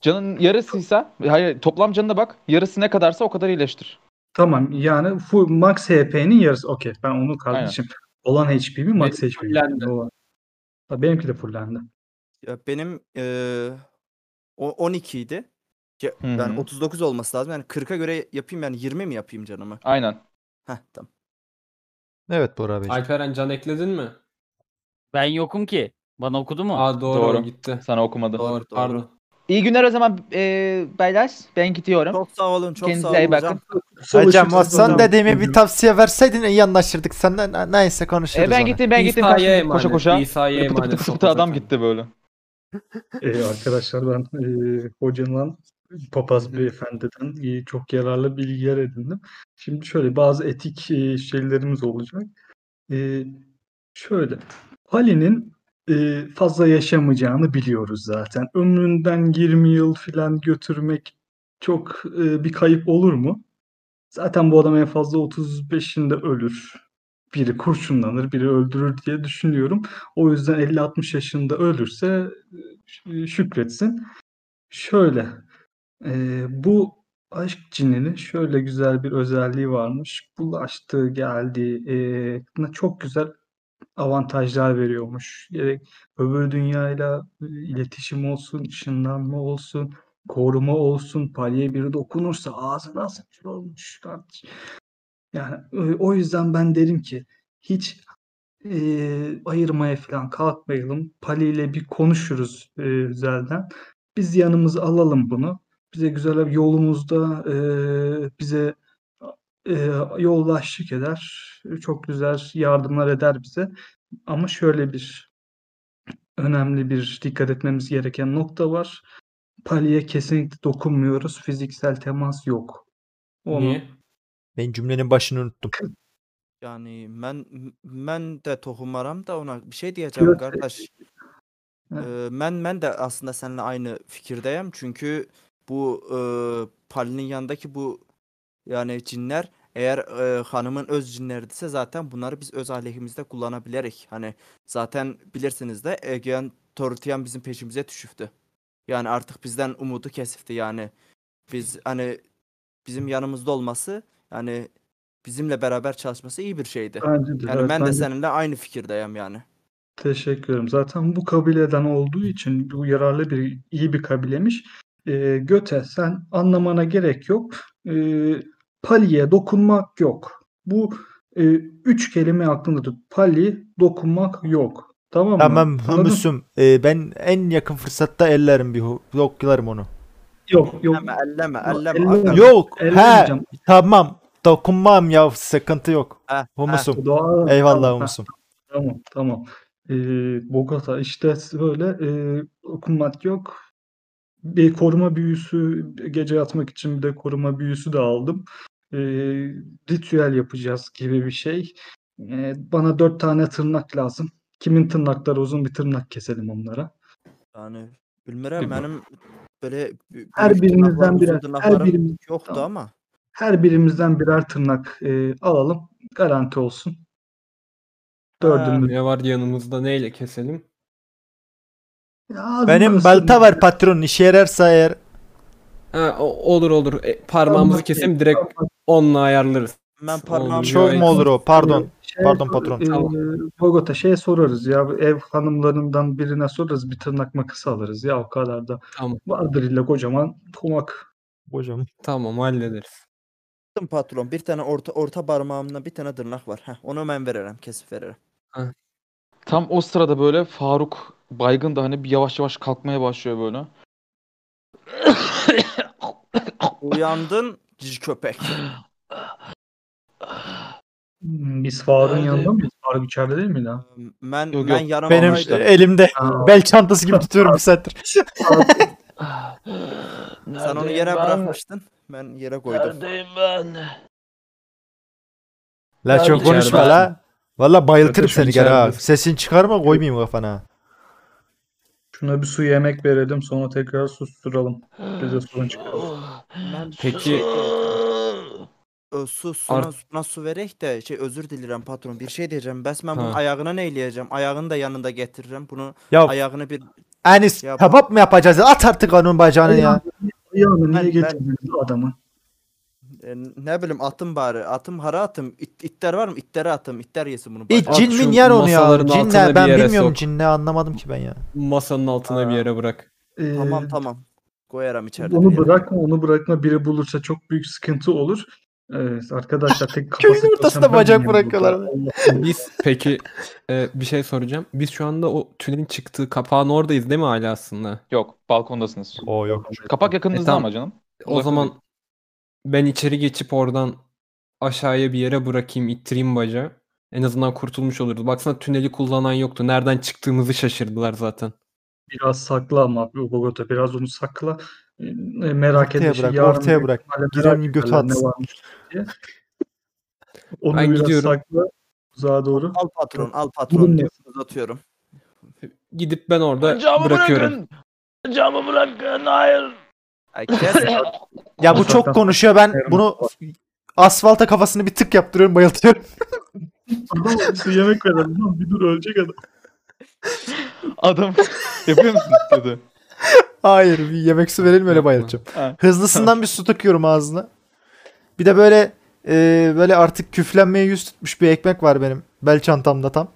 canın yarısıysa hayır toplam canına bak. Yarısı ne kadarsa o kadar iyileştir. Tamam yani full max HP'nin yarısı. Okey ben onu kardeşim. Olan HP mi max Benim HP mi? fullendi. Ha, Benimki de fullendi. Ya benim eee o 12 idi. Ya, Hı yani hı. 39 olması lazım. Yani 40'a göre yapayım yani 20 mi yapayım canımı? Aynen. Heh tamam. Evet Bora Bey. Alperen can ekledin mi? Ben yokum ki. Bana okudu mu? Aa doğru, Doğru. o gitti. Sana okumadı. Doğru, Doğru, doğru. pardon. İyi günler o zaman e, beyler. Ben gidiyorum. Çok sağ olun, çok Kendinize sağ iyi olun bakın. hocam. Hocam hocam. dediğime bir tavsiye verseydin iyi anlaşırdık senden. Ne- Neyse konuşuruz E, ben onu. gittim ben gittim İsa'ya emanet, koşa koşa. İsa'ya Pıtı pıtı emanet pıtı pıtı adam gitti böyle. Ee, arkadaşlar ben e, hocamdan papaz beyefendiden e, çok yararlı bilgiler edindim. Şimdi şöyle bazı etik e, şeylerimiz olacak. E, şöyle Ali'nin e, fazla yaşamayacağını biliyoruz zaten. Ömründen 20 yıl falan götürmek çok e, bir kayıp olur mu? Zaten bu adam en fazla 35'inde ölür. Biri kurşunlanır, biri öldürür diye düşünüyorum. O yüzden 50-60 yaşında ölürse e, şükretsin. Şöyle, e, bu aşk cininin şöyle güzel bir özelliği varmış. Bulaştığı, geldiği, e, çok güzel avantajlar veriyormuş. Gerek öbür dünyayla e, iletişim olsun, ışınlanma olsun, koruma olsun, palye biri dokunursa ağzına sıçrıyormuş kardeş. Yani e, o yüzden ben derim ki hiç e, ayırmaya falan kalkmayalım. Pali ile bir konuşuruz e, özelden. Biz yanımıza alalım bunu. Bize güzel bir yolumuzda e, bize e, yoldaşlık eder. Çok güzel yardımlar eder bize. Ama şöyle bir önemli bir dikkat etmemiz gereken nokta var. Pali'ye kesinlikle dokunmuyoruz. Fiziksel temas yok. Onu Niye? Ben cümlenin başını unuttum. Yani ben ben de tohumaram da ona bir şey diyeceğim Evet. kardeş. Ee, ben ben de aslında seninle aynı fikirdeyim. Çünkü bu e, Palinin yanındaki bu yani cinler eğer e, hanımın öz cinlerdiyse zaten bunları biz öz aleyhimizde kullanabilirik. Hani zaten bilirsiniz de Egean Tortian bizim peşimize düşüftü. Yani artık bizden umudu kesifti yani. Biz hani bizim yanımızda olması yani bizimle beraber çalışması iyi bir şeydi. bence de. Yani evet, ben de bence- seninle aynı fikirdeyim yani. Teşekkür ederim. Zaten bu kabileden olduğu için bu yararlı bir iyi bir kabilemiş. Ee, Göte sen anlamana gerek yok. Ee, Pali'ye dokunmak yok. Bu e, üç kelime aklında tut. Pali dokunmak yok. Tamam mı? Tamam humusum. Ee, ben en yakın fırsatta ellerim bir yoklarım onu. Yok yok. Elleme, elleme, Yok, elleme. elleme. Yok. He tamam. Dokunmam ya sıkıntı yok. Heh, heh. Humusum. Doğa- Eyvallah Tamam, humusum. Tamam tamam. Ee, Bogota işte böyle e, dokunmak yok. Bir koruma büyüsü gece yatmak için bir de koruma büyüsü de aldım. Ritüel yapacağız gibi bir şey. Ee, bana dört tane tırnak lazım. Kimin tırnakları uzun bir tırnak keselim onlara. Yani bilmiyorum benim böyle Her birimizden birer- her birimiz- yoktu Tamam. ama. Her birimizden birer tırnak e, alalım. Garanti olsun. Dördümüz. Ne var yanımızda neyle keselim? Ya Benim balta var patron. İşe yararsa eğer Ha, olur olur. E, parmağımızı keselim direkt. Onunla ayarlarız. Ben parmağımı çok mu olur o? Pardon. Şey Pardon patron. e, Tamam. Bogota şeye sorarız ya ev hanımlarından birine sorarız bir tırnak makası alırız ya o kadar da. Tamam. Vardır illa kocaman pomak. Hocam. Tamam hallederiz. Patron. Bir tane orta orta parmağımda bir tane tırnak var. Heh, onu ben veririm. Kesip veririm. Tam o sırada böyle Faruk baygın da hani bir yavaş yavaş kalkmaya başlıyor böyle. Uyandın cici köpek. Hmm, Biz Faruk'un Nerede? yanında mıyız? Faruk içeride değil miydi? ha? Ben Yok, ben yok. Benim olaydım. elimde Ha. bel çantası gibi tutuyorum bir saattir. Sen onu yere bırakmıştın. Ben yere koydum. Neredeyim ben? La çok konuşma la. Valla bayıltırım seni gel ha. Sesini çıkarma koymayayım kafana. Şuna bir su yemek verelim sonra tekrar susturalım. Bize sorun çıkarır. Ben Peki Ö, su suna, Art- suna su verek de şey özür dilerim patron. Bir şey diyeceğim. Bes ben bunun Ha. ayağına neyleyeceğim? Ayağını da yanında getiririm. Bunu Ya ayağını bir Enis Ya- kebap mı yapacağız? At artık onun bacağını ya. Ayağını niye Ben- getirdiniz adamın? E, ne bileyim atım bari. Atım hara atım. İt, itler var mı? İtleri atım. İtler yesin bunu. Bari. At cin şu min yer onu ya. masaların Cin altına bir Ben yere bilmiyorum sok. cin ne anlamadım ki ben ya. masanın altına bir yere bırak. Ee, Tamam tamam. Koyarım içeride. bir Onu yere. bırakma, onu bırakma. Biri bulursa çok büyük sıkıntı olur. Evet arkadaşlar tek Köyün kafası ortasına çalışan ben bacak miyim bırakıyorlar. burada? Biz peki e, bir şey soracağım. Biz şu anda o tünelin çıktığı kapağın oradayız değil mi hala aslında? Yok balkondasınız. O yok. Kapak yakınınızda E, tamam. ama canım. O Uzakta zaman. Ben içeri geçip oradan aşağıya bir yere bırakayım, ittireyim bacağı. En azından kurtulmuş olurdu. Baksana tüneli kullanan yoktu. Nereden çıktığımızı şaşırdılar zaten. Biraz sakla ama Bogota biraz onu sakla. Ee, merak Ortaya etme. bırak, yarın ortaya bırak. merak götü atsın. Onu Ben biraz gidiyorum. sakla uzağa doğru. Al patron, al patron. Uzatıyorum. Gidip ben orada Camı bırakıyorum. bırakın. Camı bırakın. Hayır. Ya bu çok konuşuyor. Ben bunu asfalta kafasını bir tık yaptırıyorum bayıltıyorum. Adam su yemek verelim lan bir dur ölecek adam. Adam yapıyor musun dedi. Hayır bir yemek su verelim öyle. Ha. Hızlısından bir su takıyorum ağzına. Bir de böyle e, böyle artık küflenmeye yüz tutmuş bir ekmek var benim bel çantamda tam.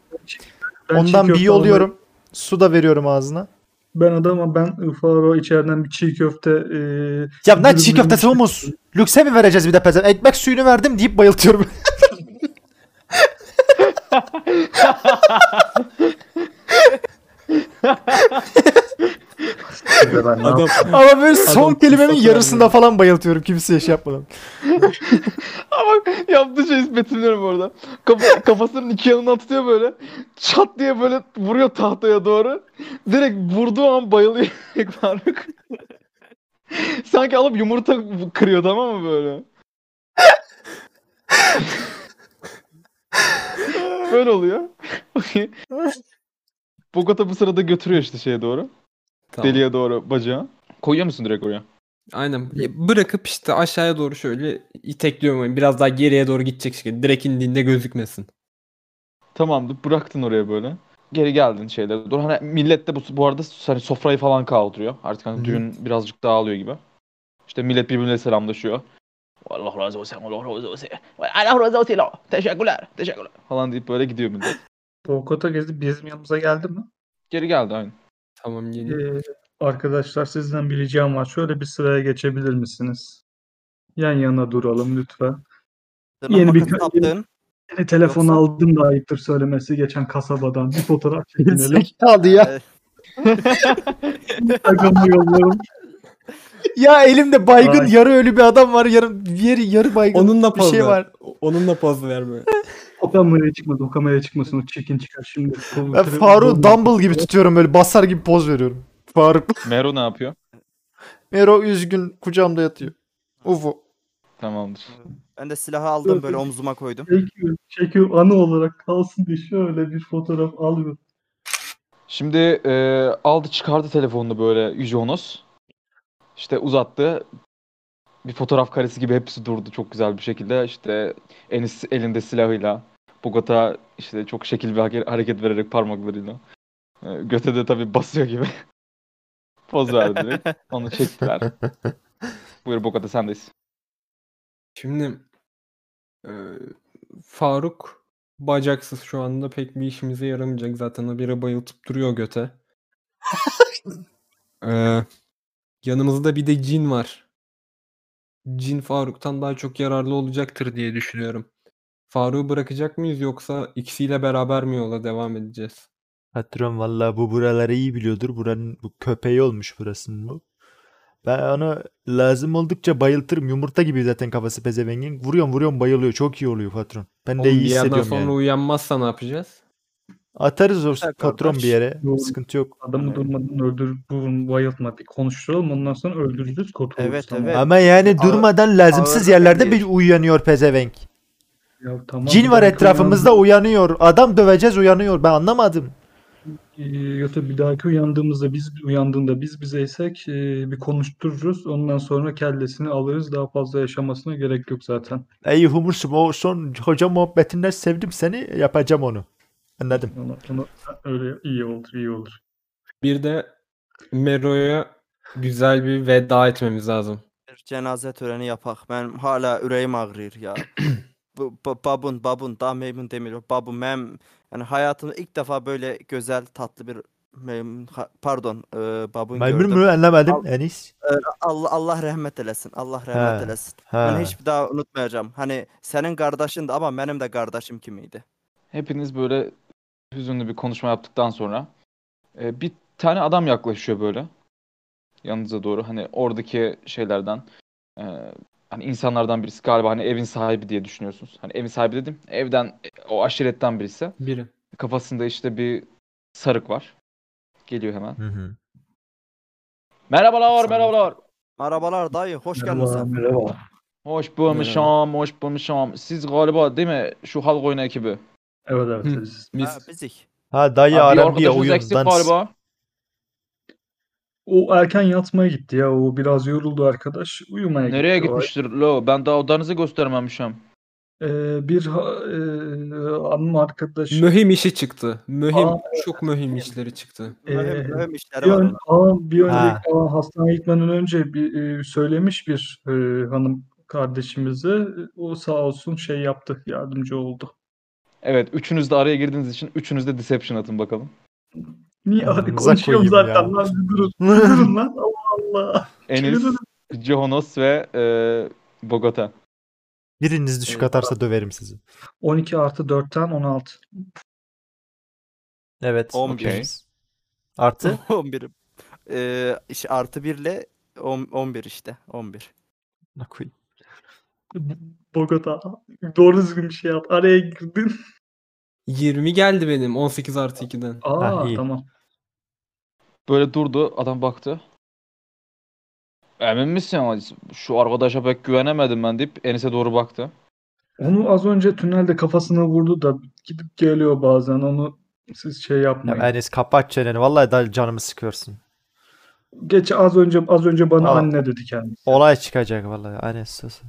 Ben Ondan bir yoluyorum. Su da veriyorum ağzına. Ben adama ben Faro içeriden bir çiğ köfte e, Ya ne dürüm çiğ köftesi humus. Lükse mi vereceğiz bir de pezen? Ekmek suyunu verdim deyip bayıltıyorum. Adam? Ama böyle son Adam kelimenin fırsat yarısında falan bayıltıyorum kimseye şey yapmadan. Ama yaptığı şey betimliyorum orada. Kafa, kafasının iki yanına tutuyor böyle. Çat diye böyle vuruyor tahtaya doğru. Direkt vurduğu an bayılıyor Faruk. Sanki alıp yumurta kırıyor tamam mı böyle? böyle oluyor. Okey. Bogota bu sırada götürüyor işte şeye doğru. Tamam. Deliye doğru bacağı. Koyuyor musun direkt oraya? Aynen. Bırakıp işte aşağıya doğru şöyle itekliyorum. Biraz daha geriye doğru gidecek şekilde. Direkt indiğinde gözükmesin. Tamamdır. Bıraktın oraya böyle. Geri geldin şeylere doğru. Hani millet de bu, bu arada hani sofrayı falan kaldırıyor. Artık hani Hı hı. düğün birazcık dağılıyor gibi. İşte millet birbirine selamlaşıyor. Allah razı olsun, Allah razı olsun. Allah razı olsun. Teşekkürler, teşekkürler. Falan deyip böyle gidiyor millet. Bogota gezip bizim yanımıza geldi mi? Geri geldi aynı. Tamam geliyor. Ee, arkadaşlar sizden bir ricam var. Şöyle bir sıraya geçebilir misiniz? Yan yana duralım lütfen. Tırnak Yeni bir- makası. Yeni telefon Yoksa- aldım da ayıptır söylemesi geçen kasabadan. Bir fotoğraf çekinelim. Zekalı ya. Ee, Instagram'a yolluyorum. Ya elimde baygın Ay. yarı ölü bir adam var. Yarı diğeri yarı baygın Onunla bir poz şey ver. var. Onunla poz ver böyle. O kameraya çıkmasın. O kameraya çıkmasın. O çirkin çıkar şimdi. Ben Faruk'u Dumble gibi tutuyorum böyle basar gibi poz veriyorum. Faruk. Mero ne yapıyor? Mero üzgün kucağımda yatıyor. Ufu. Tamamdır. Ben de silahı aldım böyle omzuma koydum. Çekiyor. Çekiyor. Anı olarak kalsın diye şöyle bir fotoğraf alıyorum. Şimdi e, aldı çıkardı telefonunu böyle Jonos. İşte uzattı. Bir fotoğraf karesi gibi hepsi durdu çok güzel bir şekilde. İşte Enis elinde silahıyla. Bogota işte çok şekil bir hareket vererek parmaklarıyla. E, göte de tabii basıyor gibi. Poz verdi direkt. Onu çektiler. Buyur Bogota sendeyiz. Şimdi e, Faruk bacaksız şu anda pek bir işimize yaramayacak. Zaten habire bayıltıp duruyor göte. E, yanımızda bir de cin var. Cin Faruk'tan daha çok yararlı olacaktır diye düşünüyorum. Faruk'u bırakacak mıyız yoksa ikisiyle beraber mi yola devam edeceğiz? Patron vallahi bu buraları iyi biliyordur. Buranın bu köpeği olmuş burasının bu. Ben onu lazım oldukça bayıltırım. Yumurta gibi zaten kafası pezevengin. Vuruyorum vuruyorum bayılıyor. Çok iyi oluyor patron. Ben de Oğlum iyi bir yerden hissediyorum sonra yani. uyanmazsa ne yapacağız? Atarız o patron bir kardeş. yere. Doğru. Sıkıntı yok. Adamı durmadan öldür, vurun, bayıltma. Bir konuşturalım ondan sonra öldürürüz kurtuluruz. Evet, tamam. evet. Ama yani Ağır- durmadan lazımsız ağır yerlerde değil. bir uyanıyor pezevenk. Ya tamam, Cin bir var dahaki etrafımızda uyanıyor. Adam döveceğiz uyanıyor. Ben anlamadım. Ee, Yoksa bir dahaki uyandığımızda biz uyandığında biz bizeysek e, bir konuştururuz. Ondan sonra kellesini alırız. Daha fazla yaşamasına gerek yok zaten. Ey humursum o son hoca muhabbetinden sevdim seni. Yapacağım onu. Anladım. Ona, ona öyle iyi olur, iyi olur. Bir de Mero'ya güzel bir veda etmemiz lazım. Bir cenaze töreni yapak. Ben hala ürəyim ağrıyır ya. Bu ba- babun babun daha memnun demiyor. Babun mem yani hayatımda ilk defa böyle güzel tatlı bir ha- pardon e, babun Maymun gördüm. mu anlamadım Al- Enis. Allah Allah rahmet eylesin. Allah rahmet Ha, eylesin. Ha. Ben hiç bir daha unutmayacağım. Hani senin kardeşin de ama benim de kardeşim kimiydi. Hepiniz böyle hüzünlü bir konuşma yaptıktan sonra e, bir tane adam yaklaşıyor böyle yanınıza doğru. Hani oradaki şeylerden e, hani insanlardan birisi galiba hani evin sahibi diye düşünüyorsunuz. Hani evin sahibi dedim evden o aşiretten birisi. Biri. Kafasında işte bir sarık var. Geliyor hemen. Hı hı. Merhabalar, merhabalar. Merhabalar dayı hoş geldin Merhaba, sen. merhaba. Hoş bulmuşum, hoş bulmuşum. Siz galiba değil mi şu halk oyunu ekibi? Evet evet. Biz- Ha, bizik. Ha dayı Ha, bir Arabiya arkadaşınız oyun eksik dans. galiba. O erken yatmaya gitti ya. O biraz yoruldu arkadaş. Uyumaya Nereye gitti. o. gitmiştir lo? Ben daha odanızı göstermemişim. Ee, bir ha- e, hanım arkadaş mühim işi çıktı. Mühim, Aa, çok mühim işleri çıktı. e, Mühim, mühim işleri bir, var ön, onun. aa, bir Ha. önceki aa, hastaneye gitmeden önce bir e, söylemiş bir e, hanım kardeşimize. O sağ olsun şey yaptı. Yardımcı oldu. Evet, üçünüz de araya girdiğiniz için üçünüz de deception atın bakalım. Niye? Hadi konuşuyorum koyayım zaten ya. lan. Bir durun. Bir durun lan. Allah Allah. Enis. Johonos ve e, Bogota. Biriniz düşük atarsa döverim sizi. 12 artı 4'ten 16. Evet. 11. okeyiz. Artı? 11. Ee, işte artı 1 ile on- 11 işte. 11. Ne koyayım? Bogota. Doğru düzgün bir şey yap. Araya girdin. 20 geldi benim 18 artı 2'den. Aa Ha, iyi. tamam. Böyle durdu, adam baktı. Emin misin? Şu arkadaşa pek güvenemedim ben deyip Enis'e doğru baktı. Onu az önce tünelde kafasına vurdu da gidip geliyor bazen. Onu siz şey Ya yapmayın. Enes kapat çeneni. Vallahi da canımı sıkıyorsun. Geç az önce az önce bana Aa. anne dedi kendisi. Olay çıkacak vallahi. Sus.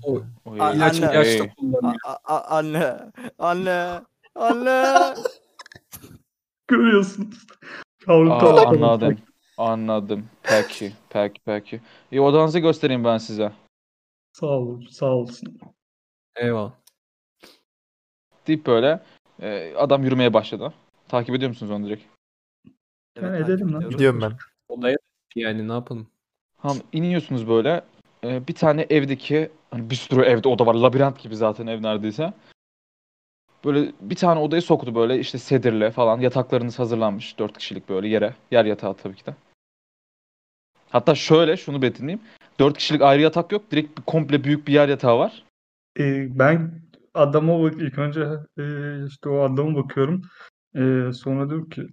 O ilaç anne. kullanıyor. A- a- anne, anne, anne. Görüyorsunuz. Yavrum Aa, tamam. anladım. Anladım. Peki, peki, peki. İyi odanızı göstereyim ben size. Sağ olun, sağ olsun. Eyvallah. Deyip böyle e, adam yürümeye başladı. Takip ediyor musunuz onu direkt? Ben takip edelim lan. Gidiyorum ben. Odaya yani ne yapalım? Tamam iniyorsunuz böyle. Ee, bir tane evdeki hani bir sürü evde oda var. Labirent gibi zaten ev neredeyse. Böyle bir tane odaya soktu böyle işte sedirle falan. Yataklarınız hazırlanmış. Dört kişilik böyle yere. Yer yatağı tabii ki de. Hatta şöyle şunu betimleyeyim. Dört kişilik ayrı yatak yok. Direkt bir komple büyük bir yer yatağı var. Ee, ben adama bak ilk önce e, işte o adama bakıyorum. Ee, sonra diyorum ki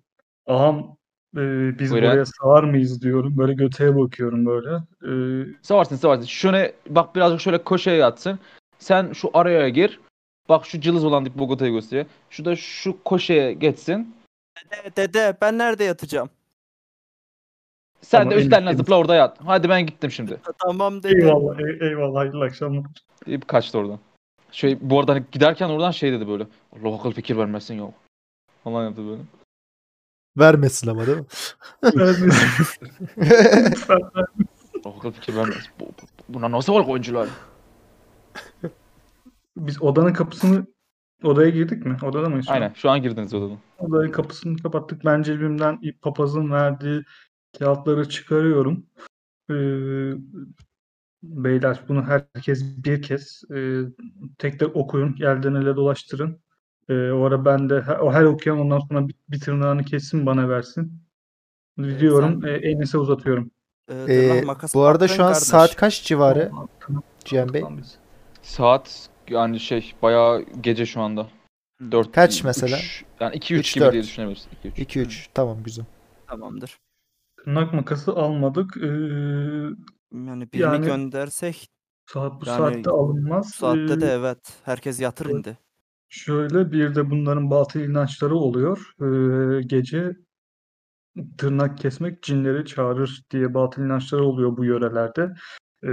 ağam e, biz Buyurun. buraya sığar mıyız diyorum. Böyle göteye bakıyorum böyle. Ee, Savaşsın savaşsın. Şöyle bak birazcık şöyle köşeye yatsın. Sen şu araya gir. Bak şu cılız olan dip Bogota'yı gösteriyor. Şu da şu köşeye geçsin. Dede, dede ben nerede yatacağım? Sen Tamam, de en- üstlerine en- zıpla orada yat. Hadi ben gittim şimdi. Tamam dede. eyvallah, ey- eyvallah, hayırlı akşamlar. deyip kaçtı oradan. Şey bu arada hani giderken oradan şey dedi böyle. Allah akıl fikir vermesin ya. Falan yaptı böyle. Vermesin ama değil mi? Vermesin. Bu, bu- buna nasıl var oyuncular? Biz odanın kapısını odaya girdik mi? Odada mıyız şu an? Aynen şu an girdiniz odadan. Odanın kapısını kapattık. Ben cebimden papazın verdiği kağıtları çıkarıyorum. Ee, Beyler bunu herkes bir kez e, tek tek okuyun. Yerden ele dolaştırın. E, o ara ben de o her okuyan ondan sonra bir, bir tırnağını kessin bana versin. Diyorum sen- e, Enes'e uzatıyorum. Ee, Ee, makas bu arada şu an kardeş. saat kaç civarı Cihan Bey? Saat yani şey bayağı gece şu anda. Hı, 4 Kaç mesela? yani 2 3 Üç, gibi dört. diye düşünebiliriz. 2 3. 2-3 tamam güzel. Tamamdır. Tırnak makası almadık. E, Yani birini Yani- göndersek saat bu Yani saatte alınmaz. bu saatte de E, evet. Herkes yatır evet. indi. Şöyle bir de bunların batıl inançları oluyor. Ee, gece tırnak kesmek cinleri çağırır diye batıl inançları oluyor bu yörelerde. Ee,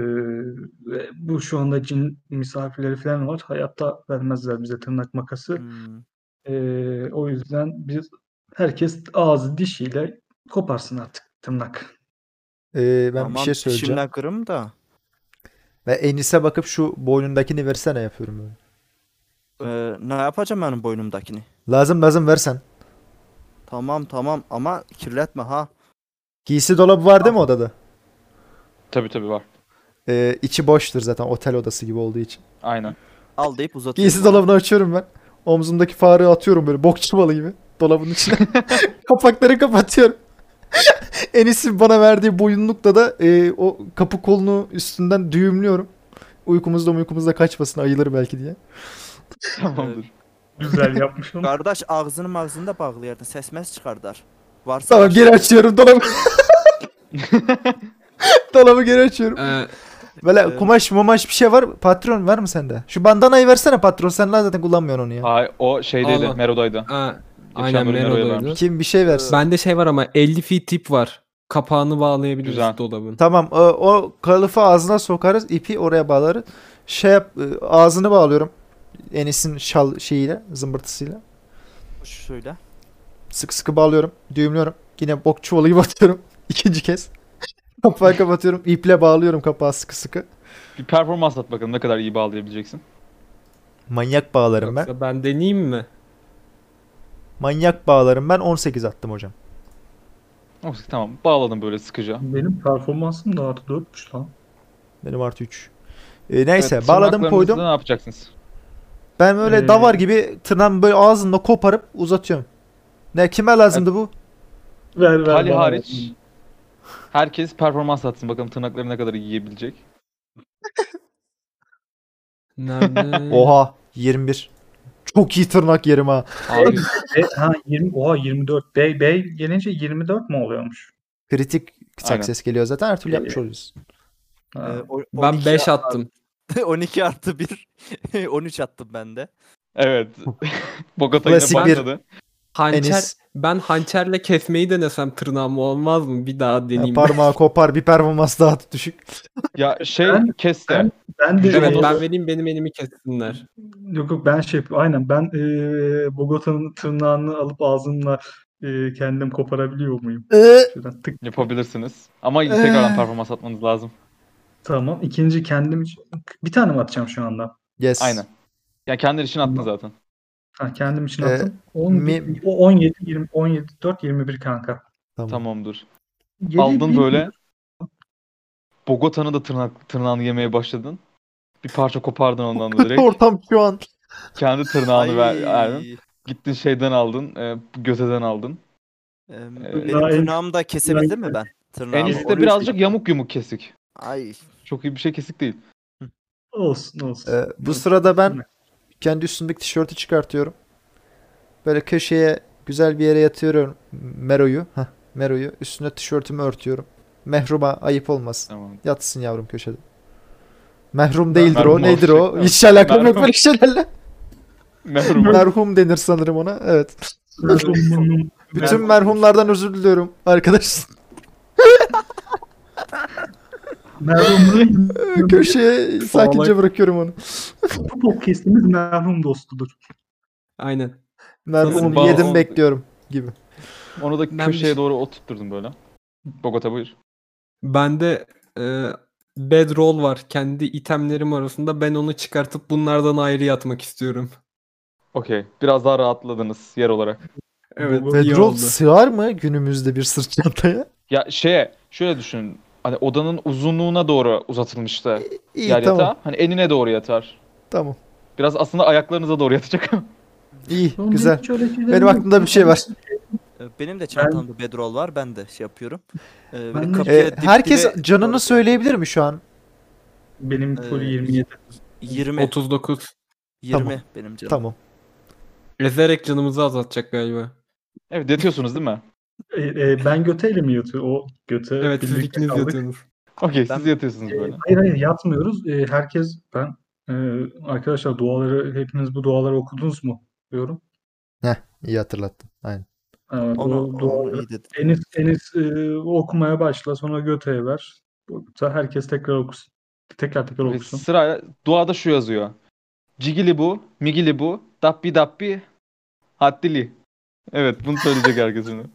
ve bu şu anda cin misafirleri falan var. Hayatta vermezler bize tırnak makası. Hmm. Ee, o yüzden biz herkes ağzı dişiyle koparsın artık tırnak. Ee, ben bir Tamam, şey söyleyeceğim. dişimle kırım da. Ve Enis'e bakıp şu boynundakini versene yapıyorum böyle. Ee, ne yapacağım benim boynumdakini? Lazım lazım versen. Tamam tamam ama kirletme ha. Giysi dolabı var değil mi odada? Tabii tabii var. Ee, içi boştur zaten otel odası gibi olduğu için. Aynen. Al deyip uzatıyorum. Giysi dolabını açıyorum ben. Omzumdaki fareyi atıyorum böyle bokçu balı gibi. Dolabın içine. Kapakları kapatıyorum. Enis'in bana verdiği boyunlukla da e, o kapı kolunu üstünden düğümlüyorum. Uykumuzda uykumuzda kaçmasın ayılır belki diye. Tamamdır. Güzel yapmış onu. Kardeş ağzını ağzını bağlayardın. Ses mes çıkardar. Varsa Tamam geri açıyorum dolabı. dolabı geri açıyorum. Ee, Böyle kumaş mumaş bir şey var. Patron var mı sende? Şu bandanayı versene patron. Sen zaten kullanmıyorsun onu ya. Ay, o şeydeydi, Allah. Mero'daydı. ha, aynen bölüm Mero'daydı. vermiş. Kim bir şey versin. Bende şey var ama 50 feet tip var. Kapağını bağlayabiliriz Güzel. dolabın. Tamam o, o kılıfı ağzına sokarız. ipi oraya bağlarız. Şey yap e, ağzını bağlıyorum. Enis'in şal şeyiyle zımbırtısıyla. Şöyle. Sıkı sıkı bağlıyorum. Düğümlüyorum. Yine bok çuvalı gibi atıyorum. İkinci kez. Kapağı kapatıyorum. iple bağlıyorum kapağı sıkı sıkı. Bir performans at bakalım ne kadar iyi bağlayabileceksin. Manyak bağlarım ben. Yoksa ben deneyeyim mi? Manyak bağlarım ben 18 attım hocam. Oh, tamam bağladım böyle sıkıca. Benim performansım da artı 4'müş lan. Benim artı 3. E, neyse Evet, bağladım koydum. Ne yapacaksınız? Ben öyle Ee, davar gibi tırnağımı böyle ağzımda koparıp uzatıyorum. Ne kime lazımdı bu? Ver ver bana hariç herkes performans atsın bakalım tırnakları ne kadar yiyebilecek. Nerede? Oha 21. Çok iyi tırnak yerim ha. Abi E, ha 20 oha 24. Bey bey gelince 24 mu oluyormuş? Kritik success geliyor zaten her türlü Ee, yapmış oluyoruz. Ee, o- Ben 12 5 a- attım. 12 artı 1. 13 attım ben de. evet. Bogota yine Klasik bir-. Hançer, Enis. ben hançerle kesmeyi denesem tırnağımı olmaz mı? Bir daha Ha, deneyeyim. parmağı kopar bir performans daha düşük. Ya şey Ben- kes de. ben- Ben de evet ben vereyim benim elimi kessinler. yok yok ben şey. Aynen ben e, Bogota'nın tırnağını alıp ağzımla e, kendim koparabiliyor muyum? Ee, Şuradan tık Yapabilirsiniz. Ama tekrardan performans atmanız lazım. Tamam. İkinci kendim için bir tane mi atacağım şu anda? yes. Aynen. Yani kendi için attın zaten. Ha kendim için Ee, attım. 10, mi- o 17 20 17 4 21 kanka. Tamam. Tamamdır. Yedi Aldın bir- böyle. Bogota'nın da tırnak, tırnağını yemeye başladın. Bir parça kopardın ondan da direkt. Ortam şu an. Kendi tırnağını ver, verdin. Gittin şeyden aldın. E, göteden aldın. Ee, benim Daha en- tırnağımı da kesebildim mi ben? Tırnağımı. En Onu- birazcık yamuk yumuk kesik. Ay. Çok iyi bir şey kesik değil. Olsun olsun. Ee, bu sırada ben kendi üstümdeki tişörtü çıkartıyorum. Böyle köşeye güzel bir yere yatıyorum Mero'yu. Heh, Mero'yu. Üstüne tişörtümü örtüyorum. Mehruma ayıp olmasın. Tamam. Yatsın yavrum köşede. Mehrum değildir Merhum o. Nedir o? olacak. Hiç alakam yok böyle şeylerle. Merhum. Merhum denir sanırım ona. Evet. Bütün Merhum. merhumlardan özür diliyorum arkadaşlar. Merhum Köşeye sakince bırakıyorum onu. bu podcast'imiz merhum dostudur. Aynen. Merhumu yedim bekliyorum gibi. Onu da Ben bir köşeye şey- doğru oturtturdum böyle. Bogota buyur. Bende e, bedroll var. Kendi itemlerim arasında. Ben onu çıkartıp bunlardan ayrı yatmak istiyorum. Okey. Biraz daha rahatladınız yer olarak. Evet iyi Bedroll oldu. sığar mı günümüzde bir sırt çantaya? Ya şeye şöyle düşün. Hani odanın uzunluğuna doğru uzatılmıştı İyi yer tamam. yatağı. Hani enine doğru yatar. Tamam. Biraz aslında ayaklarınıza doğru yatacak. İyi Onun güzel. Benim aklımda bir şey var. Ee, Benim de çantamda bedroll var. Ben de şey yapıyorum. Ee, Ben de- kapıya Ee, dip herkes dibe canını doğru- söyleyebilir mi şu an? Benim full Ee, 27. 20. 39. 20 Tamam. benim canım. Tamam. Ezerek canımızı azaltacak galiba. evet yatıyorsunuz değil mi? E, e, ben göteyle mi yatıyorum? O göte Evet siz ikiniz kaldık. yatıyorsunuz. Okey Ben- siz yatıyorsunuz E, böyle. hayır hayır yatmıyoruz. E, herkes ben e, arkadaşlar duaları hepiniz bu duaları okudunuz mu diyorum. İyi hatırlattın. Aynen. E, Onu, bu onu duaları. Enis, Enis e, okumaya başla sonra Göte'ye ver. Herkes tekrar okusun. Tekrar tekrar Ve okusun. sırayla duada şu yazıyor. Cigili bu, migili bu, dappi dappi, haddili. Evet bunu söyleyecek herkes şimdi.